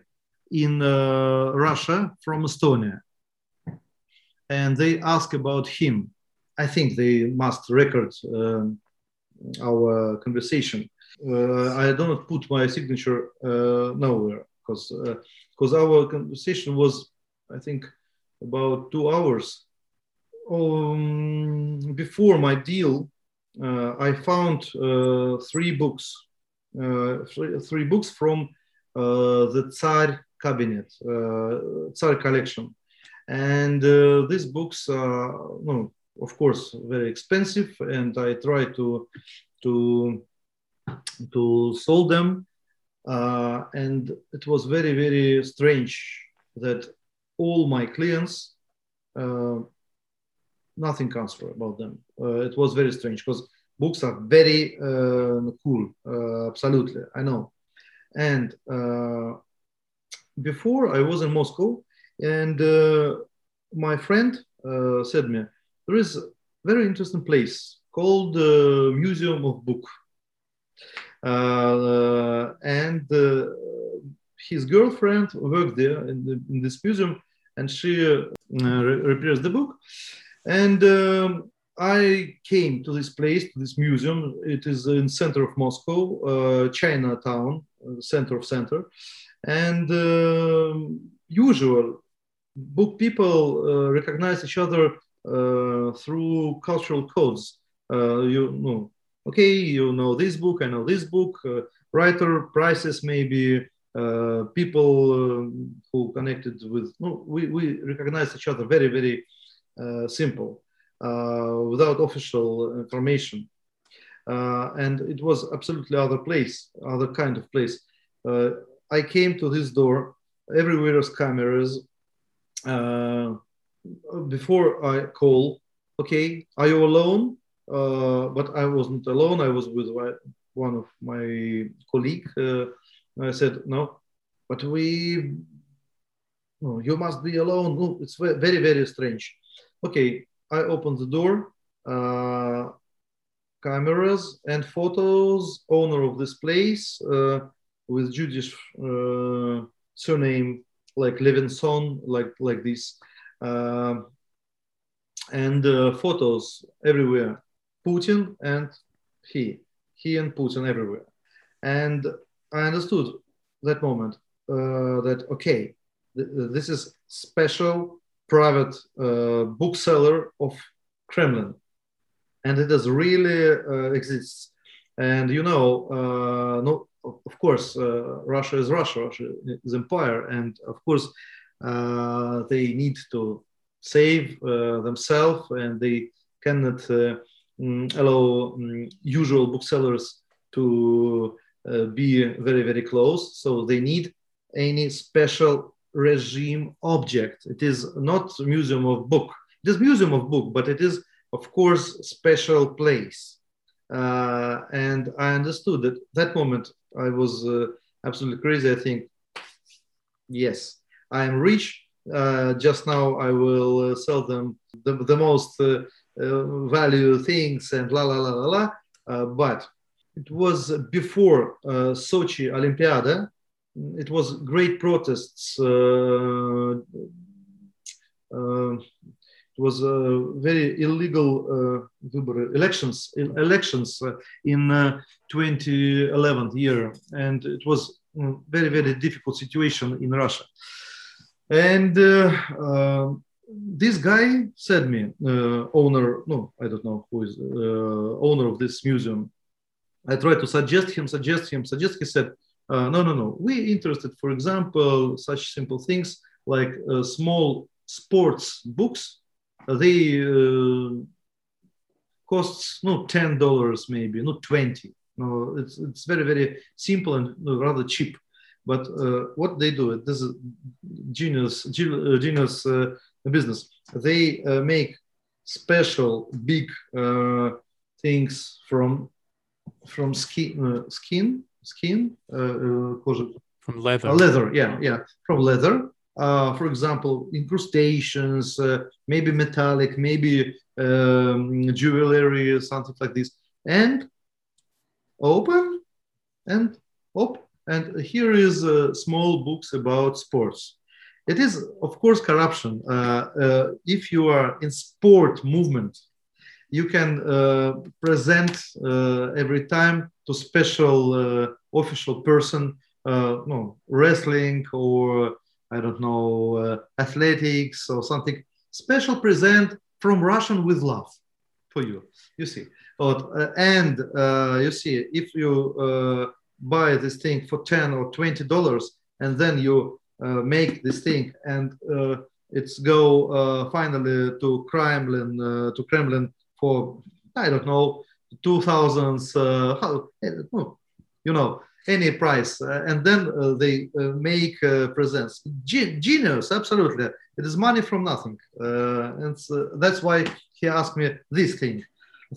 in uh, Russia from Estonia, and they ask about him. I think they must record um, our conversation uh, I don't put my signature uh, nowhere because because uh, our conversation was, I think, about two hours. Um, before my deal, I found three books, three, three books from the Tsar cabinet, Tsar collection, and these books are, no, of course, very expensive, and I try to to to solve them. Uh, and it was very, very strange that all my clients, uh, nothing comes about them. Uh, it was very strange because books are very uh, cool, uh, absolutely, I know. And uh, before I was in Moscow, and my friend said me, there is a very interesting place called the Museum of Book uh, and uh, his girlfriend worked there in, the, in this museum, and she uh, repairs the book. And um, I came to this place, to this museum. It is in center of Moscow, uh, Chinatown, uh, center of center, and uh, usual book people uh, recognize each other through cultural codes. Uh you know, okay, you know this book, I know this book, uh, writer, prices, maybe uh, people uh, who connected with, no, we, we recognize each other very, very uh, simple, uh, without official information. Uh, and it was absolutely other place, other kind of place. Uh i came to this door, everywhere is cameras. Before I call, okay, are you alone? Uh, but I wasn't alone. I was with one of my colleague. Uh, I said, no, but we, no, you must be alone. No, it's very, very strange. Okay, I opened the door. Uh, cameras and photos. Owner of this place uh, with Jewish uh, surname like Levinson, like like this, uh, and photos everywhere Putin and he, he and Putin everywhere. And I understood that moment uh, that, okay, th- this is special private uh, bookseller of Kremlin. And it does really uh, exists. And you know, uh, no, of course, uh, Russia is Russia, Russia is empire. And of course, uh, they need to save themselves and they cannot um, allow um, usual booksellers to uh, be very, very close. So they need any special regime object. It is not museum of book. It is museum of book, but it is, of course, special place. Uh, and I understood that that moment I was uh, absolutely crazy. I think, yes, I am rich. Uh, just now I will uh, sell them the, the most uh, uh, value things and la la la la la. Uh, but it was before uh, Sochi Olympiada. It was great protests. Uh, um, it was very illegal elections elections in 2011 year, and it was mm, very very difficult situation in Russia. And uh, this guy said me, uh, owner, no, I don't know who is uh, owner of this museum. I tried to suggest him, suggest him, suggest. He said, no, no, no. We interested, for example, such simple things like small sports books. They costs no ten dollars maybe, not twenty. No, it's it's very very simple and rather cheap. But what they do, this is genius, genius business. They uh, make special big uh, things from from skin, uh, skin skin, uh, from leather. Uh, leather, yeah, yeah, from leather. Uh, for example, incrustations, uh, maybe metallic, maybe um, jewelry, something like this. And open and op. And here is uh, small books about sports. It is, of course, corruption. Uh, uh, if you are in sport movement, you can present every time to special official person uh, no wrestling or I don't know uh, athletics or something special present from Russian with love for you. You see, but, uh, and you see if you buy this thing for ten or twenty dollars and then you make this thing and it's go uh, finally to Kremlin uh, to Kremlin for I don't know 2000s uh, how, you know any price. Uh, and then uh, they uh, make presents. Ge- genius absolutely. It is money from nothing. And that's why he asked me this thing.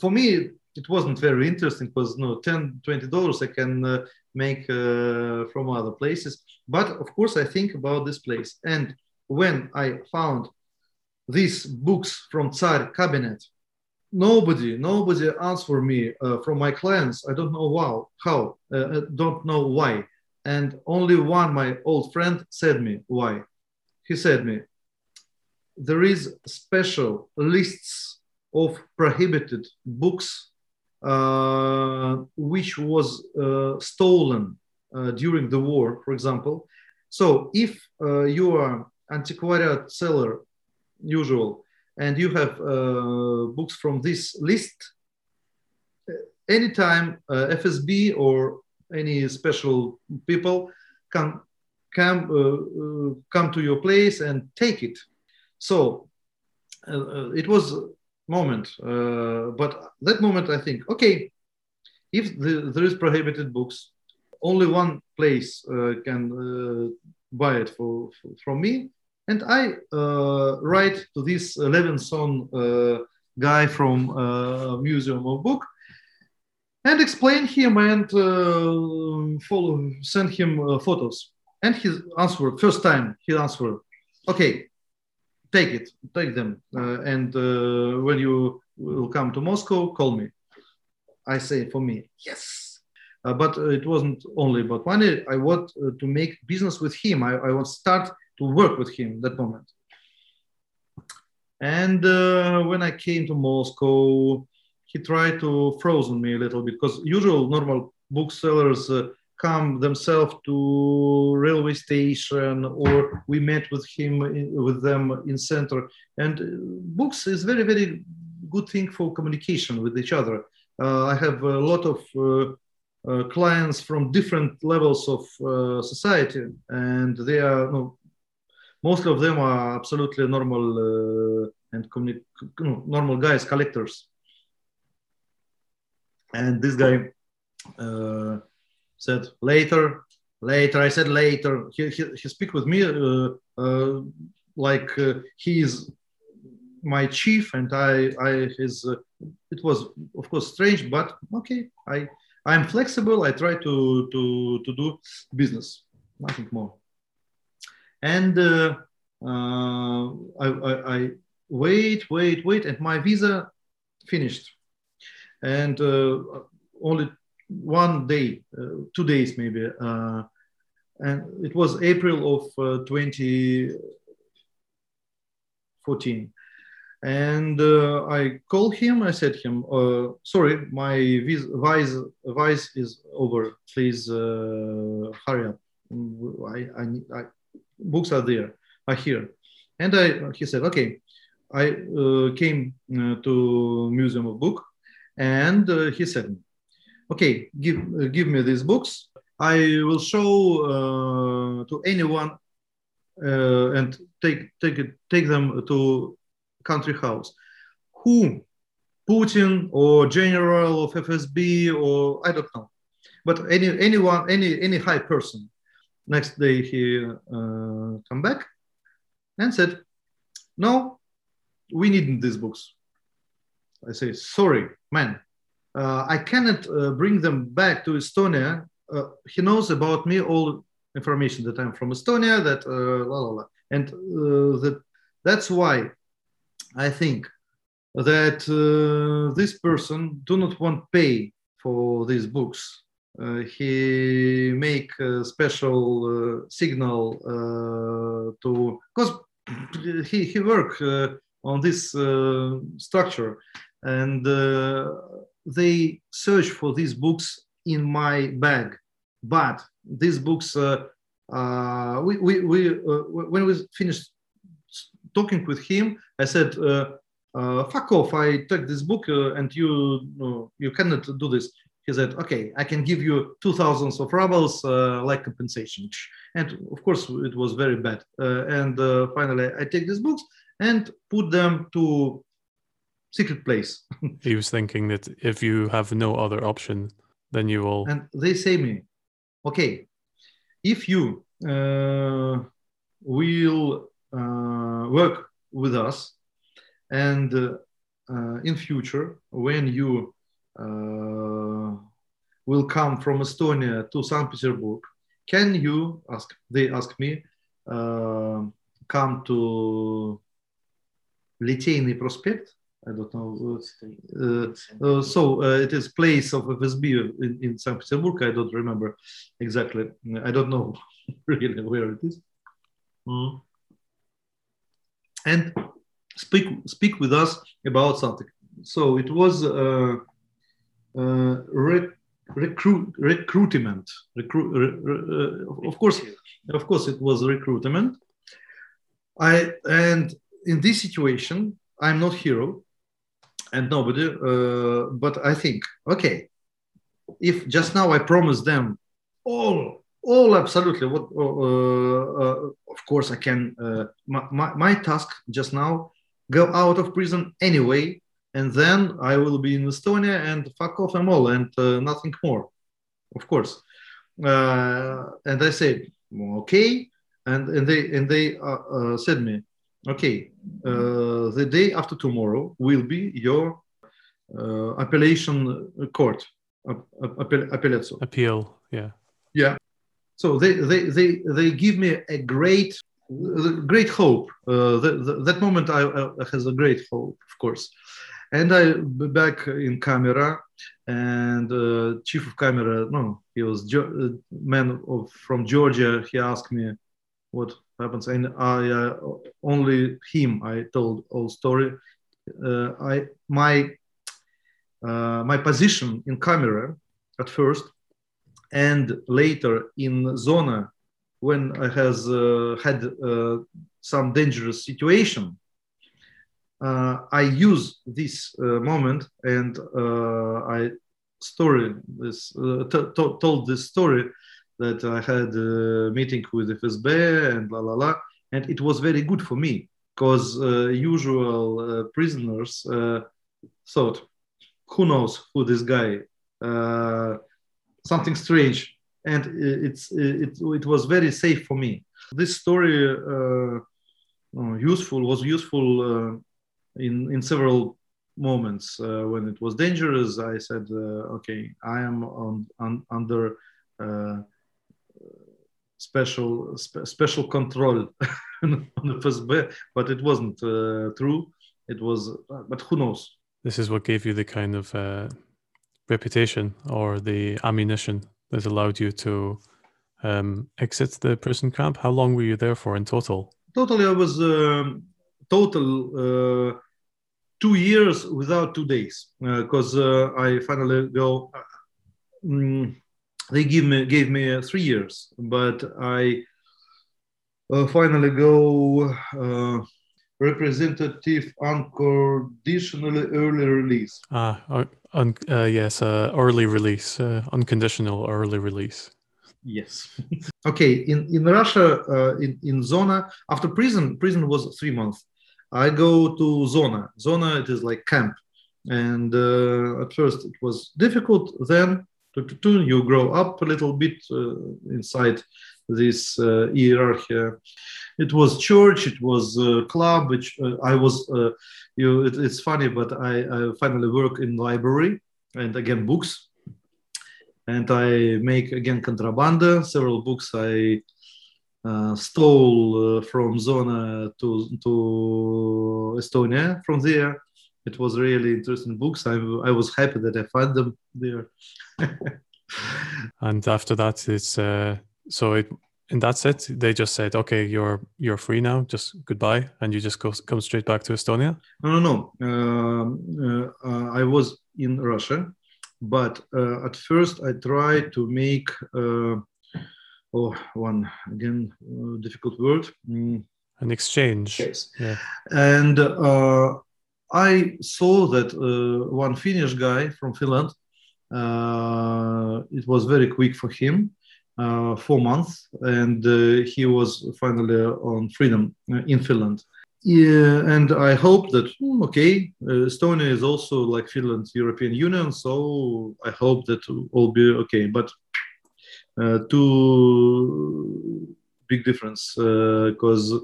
For me it wasn't very interesting because no 10 20 dollars i can uh, make uh, from other places. But of course i think about this place. And when i found these books from tsar cabinet nobody nobody answer me uh, from my clients. I don't know wow how uh, uh, don't know why. And only one my old friend said me why. He said me there is special lists of prohibited books which was uh, stolen uh, during the war for example so if you are antiquariat seller usual and you have uh, books from this list, anytime uh, FSB or any special people can come uh, come to your place and take it. So it was moment, but that moment I think, okay, if the, there is prohibited books, only one place uh, can uh, buy it for, for, from me and I uh, write to this Levinson uh, guy from uh, Museum of Book and explain him and uh, follow, send him uh, photos. And he answered, first time he answered, okay, take it, take them. Uh, and when you will come to Moscow, call me. I say for me, yes. but it wasn't only about money. I want to make business with him. I, I want start to work with him that moment. And uh, when I came to Moscow, he tried to frozen me a little bit because usual normal booksellers uh, come themselves to railway station or we met with him with them in center and uh, books is very very good thing for communication with each other uh, i have a lot of uh, uh, clients from different levels of uh, society and they are you know, most of them are absolutely normal uh, and normal guys, collectors. And this guy said later, later. I said later. He he, he speak with me uh, uh like uh, he is my chief, and I I his. Uh, it was of course strange, but okay. I I'm flexible. I try to to to do business, nothing more and uh, uh, I, I, I, wait, wait, wait, and my visa finished, and uh, only one day, two days maybe, and it was April of 2014 and uh, I called him. I said him, uh, "Sorry, my visa, visa is over. Please uh, hurry up. I, I, I, books are there, are here. And I, he said, okay, I uh, came uh, to Museum of Book and uh, he said, okay, give, uh, give me these books. I will show uh, to anyone uh, and take, take, it, take them to country house. Who? Putin or general of FSB or I don't know. But any, anyone, any, any high person Next day he uh, come back and said, no, we need these books. I say, sorry, man, I cannot uh, bring them back to Estonia. Uh, he knows about me all information that I'm from Estonia, that uh, la la la, and uh, that that's why I think that uh, this person do not want pay for these books. Uh, he make a special uh, signal uh, to because he he work uh, on this uh, structure. And they search for these books in my bag. But these books Uh, we we, we when we finished talking with him i said uh, fuck off i take this book uh, and you uh, you cannot do this. He said okay i can give you two thousands of rubles uh, like compensation and of course it was very bad. Uh, and uh, finally i take these books and put them to secret place (laughs) he was thinking that if you have no other option then you will and they say me okay if you will work with us and uh, uh, in future when you uh, will come from estonia to st petersburg can you ask they ask me come to Liteyny Prospect. I don't know. Uh, uh, so uh, it is place of FSB in, in St. Petersburg. I don't remember exactly. I don't know (laughs) really where it is. Mm. And speak speak with us about something. So it was uh, uh, rec recruit recruitment. Recruit, uh, of course, of course, it was recruitment. I and in this situation, I'm not hero, and nobody. Uh, but I think okay, if just now I promised them all all absolutely what uh, uh, of course i can uh, my, my, my, task just now go out of prison anyway, and then I will be in Estonia and fuck off them all and uh, nothing more, of course. Uh, and I said, okay, and and they and they uh, uh said me, okay, uh, the day after tomorrow will be your uh, appellation court, appel, appeal, yeah, yeah. So they they they they give me a great great hope. Uh, the, the, that moment I, I, has a great hope, of course. And I be back in camera, and uh, chief of camera, no, he was jo- uh, man of, from Georgia. He asked me what happens, and I uh, only him I told all story. Uh, I my uh, my position in camera at first, and later in zona when I has uh, had uh, some dangerous situation, uh, I use this moment and I story this told this story that I had a meeting with FSB and la la la, and it was very good for me because uh, usual uh, prisoners uh, thought, who knows who this guy, something strange and it's it, it was very safe for me. This story uh, uh, useful was useful uh, in in several moments uh, when it was dangerous. I said, uh, okay, I am on, on under uh, special spe special control (laughs) on the first but it wasn't true. It was, but who knows? This is what gave you the kind of reputation or the ammunition that allowed you to um, exit the prison camp. How long were you there for in total? Totally, I was um, total uh, two years without two days because uh, uh, I finally go. Um, they give me gave me three years, but I uh, finally go uh, representative unconditionally early release. Ah, uh, un- uh, yes, uh, early release, uh, unconditional early release. Yes. (laughs) okay. In in Russia, uh, in in Zona, after prison, prison was three months. I go to Zona. Zona, it is like camp, and uh, at first it was difficult. Then you grow up a little bit inside this hierarchy it was church it was a club which uh, i was uh, you it, it's funny but I, I, finally work in library and again books and I make again contrabanda. Several books I uh, stole uh, from Zona to to Estonia from there. It was really interesting books. I, I was happy that I found them there. (laughs) and after that, it's uh, so it and that's it. They just said, "Okay, you're you're free now. Just goodbye," and you just go come straight back to Estonia. No, no, no. Um, uh, uh, I was in Russia, but uh, at first I tried to make uh, oh one again uh, difficult word. Mm. An exchange. Yes. Yeah. And uh, I saw that one Finnish guy from Finland. It was very quick for him uh, four months, and uh, he was finally on freedom uh, in Finland. Yeah, and I hope that hmm, okay, Estonia is also like Finland, European Union, so I hope that will be okay. But uh, two big difference because uh,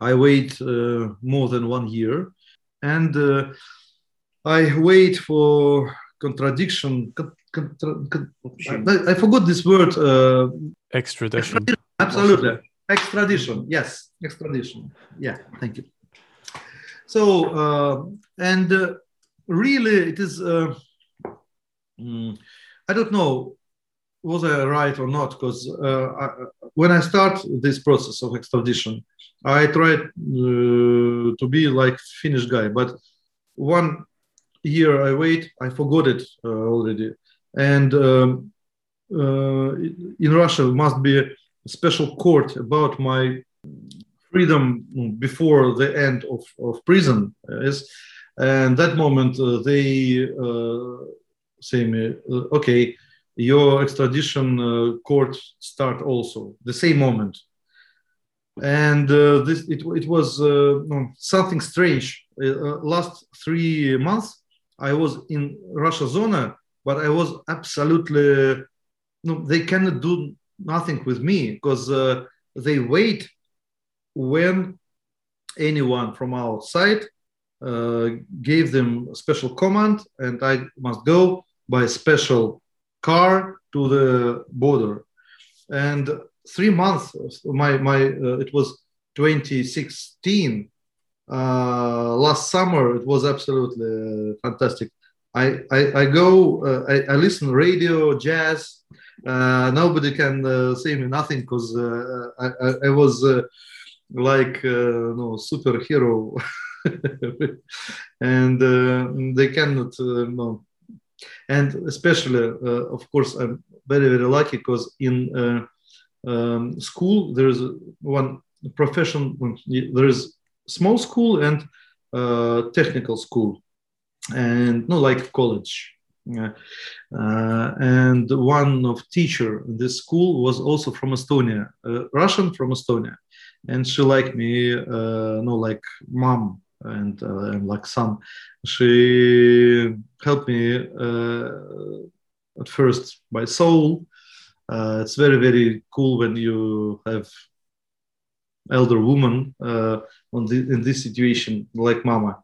I wait uh, more than one year, and I wait for contradiction I, I, forgot this word. Uh, extradition. extradition. Absolutely. Extradition. Yes. Extradition. Yeah. Thank you. So, uh, and uh, really, it is, uh, mm, I don't know, was I right or not? Because uh, when I start this process of extradition, I tried uh, to be like Finnish guy, but one year I wait, I forgot it uh, already. And um, uh, in Russia must be a special court about my freedom before the end of, of prison is. And that moment uh, they uh, say me uh, okay your extradition uh, court start also the same moment. And uh, this it, it was something strange. Last three months i was in russia zona but I was absolutely no, they cannot do nothing with me because uh, they wait when anyone from outside uh, gave them a special command and I must go by special car to the border. And three months, my, my uh, it was 2016, uh, last summer, it was absolutely fantastic. I, I, I go, uh, I, I, listen radio, jazz. Uh, nobody can uh, say me nothing because uh, I, I, I, was uh, like uh, no superhero, (laughs) and they cannot no. And especially, of course, I'm very very lucky because in um, school there is one profession. There is small school and technical school. And no like college. Uh, and one of teacher in this school was also from estonia uh, russian from estonia. And she liked me uh, no like mom and, uh, and like son. She helped me uh, at first by soul. Uh, it's very very cool when you have elder woman on the, in this situation like mama.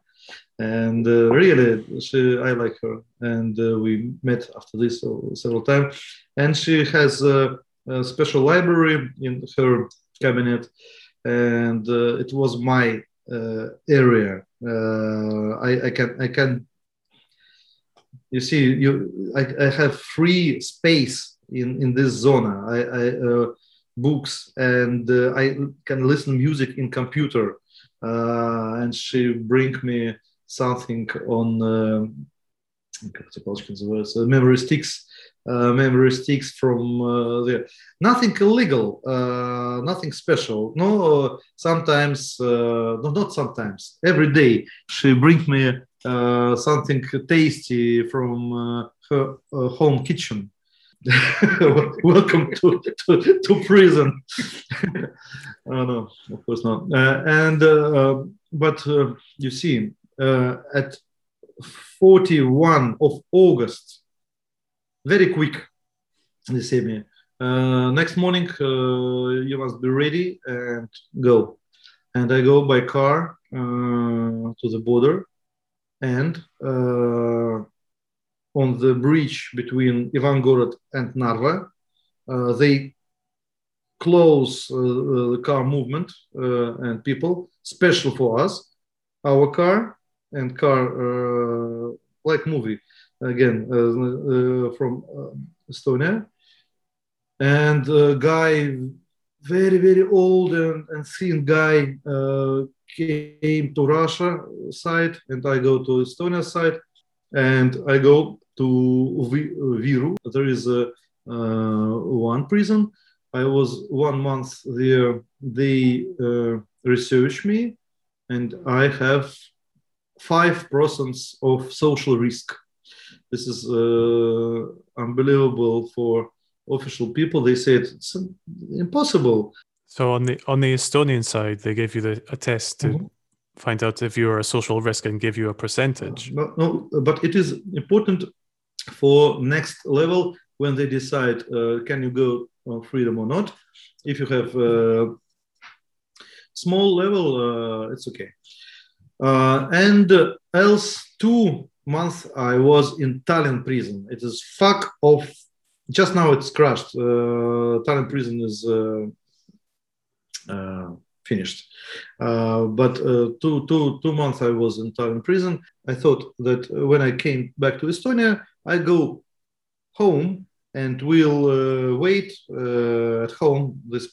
And uh, really she, i like her. And uh, we met after this several times and she has a, a special library in her cabinet. And uh, it was my uh, area. Uh, I, I, can i can you see you i, I have free space in in this zone i, I uh, books and uh, I can listen music in computer. Uh, and she bring me something on uh, memory sticks, uh, memory sticks from uh, there. Nothing illegal, uh, nothing special. No, uh, sometimes, uh, no, not sometimes. Every day she bring me something tasty from her home kitchen. (laughs) Welcome to, to, to prison. (laughs) oh, no, of course not. and but you see, uh, at 41 of August, very quick, they say me, uh, next morning uh, you must be ready and go. And I go by car uh, to the border and uh, on the bridge between Ivangorod and Narva. Uh, they close uh, the car movement uh, and people, special for us. Our car and car uh, like movie again from Estonia, and a guy very very old and, and thin guy uh, came to Russia side and I go to Estonia side and I go to Viru. There is a uh, one prison. I was one month there. They uh, research me, and I have five percent of social risk. This is uh, unbelievable for official people. They said it's impossible. So on the on the Estonian side, they gave you the, a test to mm-hmm. find out if you are a social risk and give you a percentage. No, no, but it is important for next level when they decide uh, can you go on freedom or not. If you have a small level, uh, it's okay. Uh, and else two months I was in Tallinn prison. It is fuck off just now it's crashed. Uh, Tallinn prison is uh, uh, finished. Uh, but uh, two, two, two months I was in Tallinn prison. I thought that when I came back to Estonia, I go home and we'll uh, wait at home this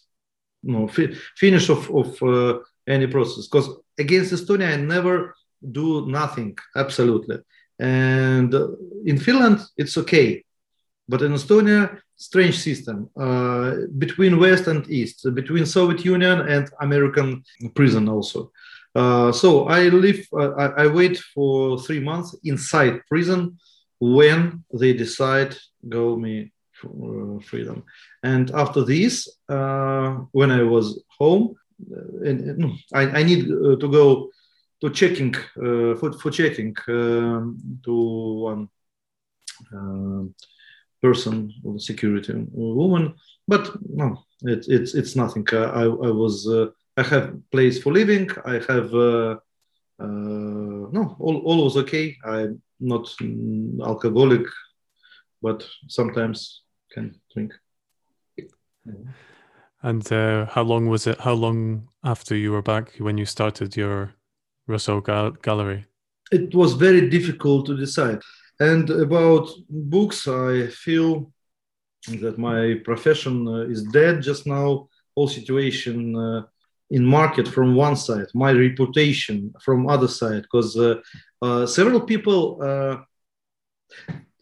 you know, fi- finish of, of any process. Because against Estonia, I never do nothing, absolutely. And in Finland, it's okay but in Estonia, strange system uh, between West and East, between Soviet Union and American prison also. Uh, so I live, uh, I, I, wait for three months inside prison when they decide go me uh, freedom. And after this, uh, when I was home, uh, and, I, I, need to go to checking for, for checking um, to one person, or security woman. But no, it, it's it's nothing. Uh, I I was uh, I have place for living. I have uh, uh no all all was okay. I'm not mm, alcoholic, but sometimes can drink. And uh, how long was it? How long after you were back when you started your Rousseau gal- gallery? It was very difficult to decide. And about books, I feel that my profession uh, is dead just now. Whole situation uh, in market from one side, my reputation from other side, because uh, uh, several people. Uh,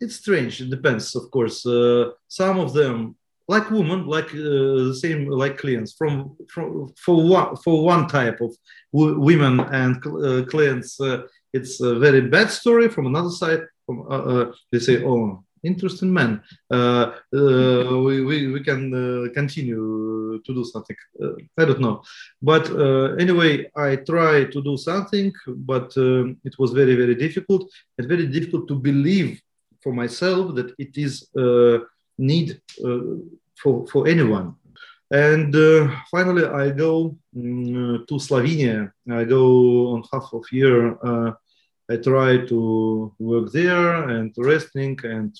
it's strange. It depends, of course. Uh, some of them, like women, like the same, like clients, from from for one for one type of women and clients, it's a very bad story. From another side, uh, uh, they say, oh, interesting man. Uh, uh, we, we, we can uh, continue to do something. Uh, I don't know. But anyway, I try to do something, but um, it was very, very difficult and very difficult to believe for myself that it is a need for, for anyone. And finally, I go um, to Slovenia. I go on half of year I try to work there and resting and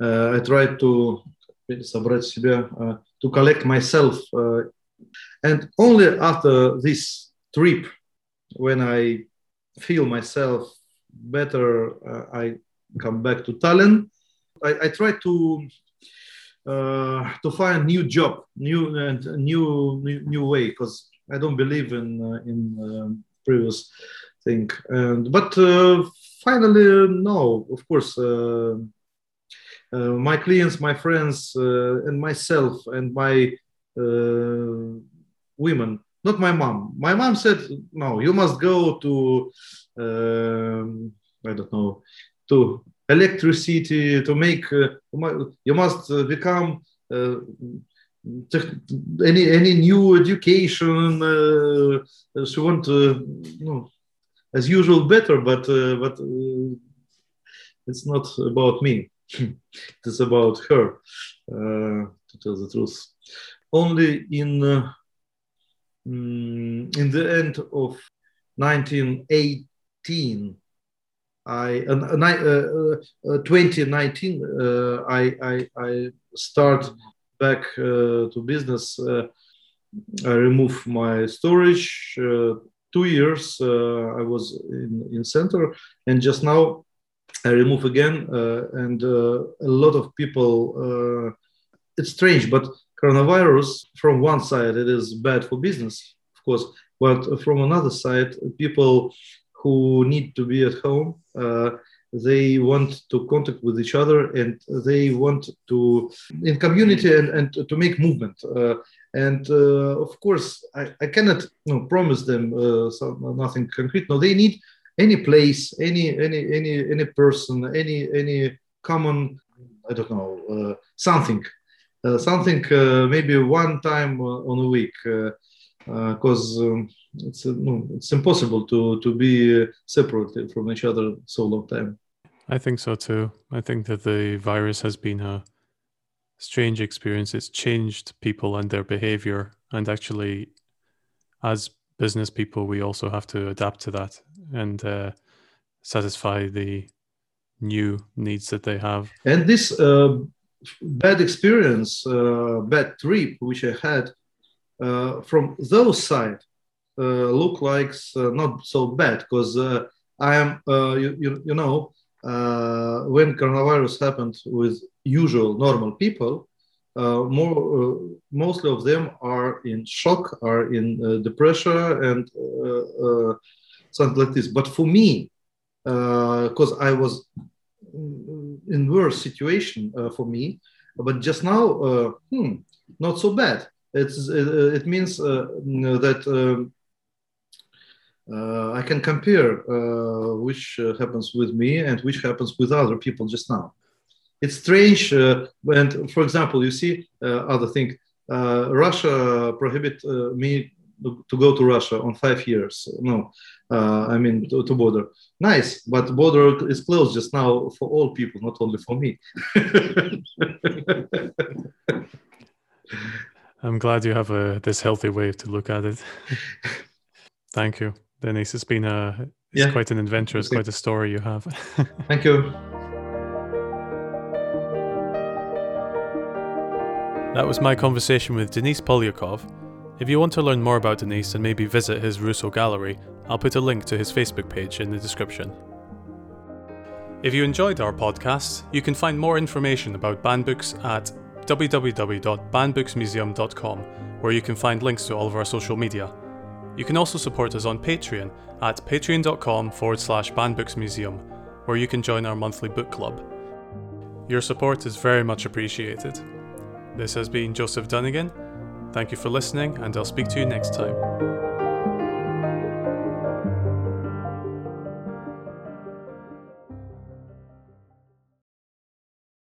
uh, I try to uh, to collect myself. Uh, and only after this trip, when I feel myself better, uh, I come back to Tallinn. I, I try to uh, to find new job, new and new new, new way because I don't believe in uh, in um, previous think. And but uh, finally, no. Of course, uh, uh, my clients, my friends, and myself, and my women not my mom. My mom said, "No, you must go to um, I don't know to electricity to make. Uh, you must uh, become uh, any any new education. she want to you know, as usual better, but uh, but uh, it's not about me. (laughs) it's about her. Uh, to tell the truth, only in mm, in the end of 1918 I uh, uh, 2019 uh, I, I, I start back uh, to business. Uh, I remove my storage. Two years I was in, in center, and just now I remove again. and a lot of people. it's strange, but coronavirus from one side it is bad for business, of course, but from another side, people who need to be at home. Uh, they want to contact with each other and they want to in community and, and to make movement uh, and uh, of course i, I cannot you know, promise them uh, some, nothing concrete. No they need any place any any any any person any any common i don't know uh, something. Something maybe one time on a week because um, it's no, it's impossible to to be separated from each other so long time. I think so too. I think that the virus has been a strange experience. It's changed people and their behavior. And actually, as business people, we also have to adapt to that and uh, satisfy the new needs that they have. And this uh, bad experience, uh, bad trip, which I had uh, from those side, uh, look like uh, not so bad because I am, you, you, you know, uh, when coronavirus happened with usual normal people, uh, more uh, mostly of them are in shock, are in uh, depression, and uh, uh, something like this. But for me, because I was in worse situation for me, but just now, hmm, not so bad. It's it means that. Uh, I can compare uh, which uh, happens with me and which happens with other people just now. It's strange. and for example, you see other thing. Russia prohibit me to go to Russia on five years. No, uh, I mean to, to, border. Nice, but border is closed just now for all people, not only for me. (laughs) I'm glad you have a this healthy way to look at it. (laughs) Thank you. Denis, it's been a it's yeah. quite an adventure. It's quite a story you have. (laughs) Thank you. That was my conversation with Denis Polyakov. If you want to learn more about Denise and maybe visit his Russo gallery, I'll put a link to his Facebook page in the description. If you enjoyed our podcast, you can find more information about banned books at www.bannedbooksmuseum.com, where you can find links to all of our social media. You can also support us on Patreon at patreon.com forward slash bannedbooksmuseum, where you can join our monthly book club. Your support is very much appreciated. This has been Joseph Dunnigan. Thank you for listening, and I'll speak to you next time.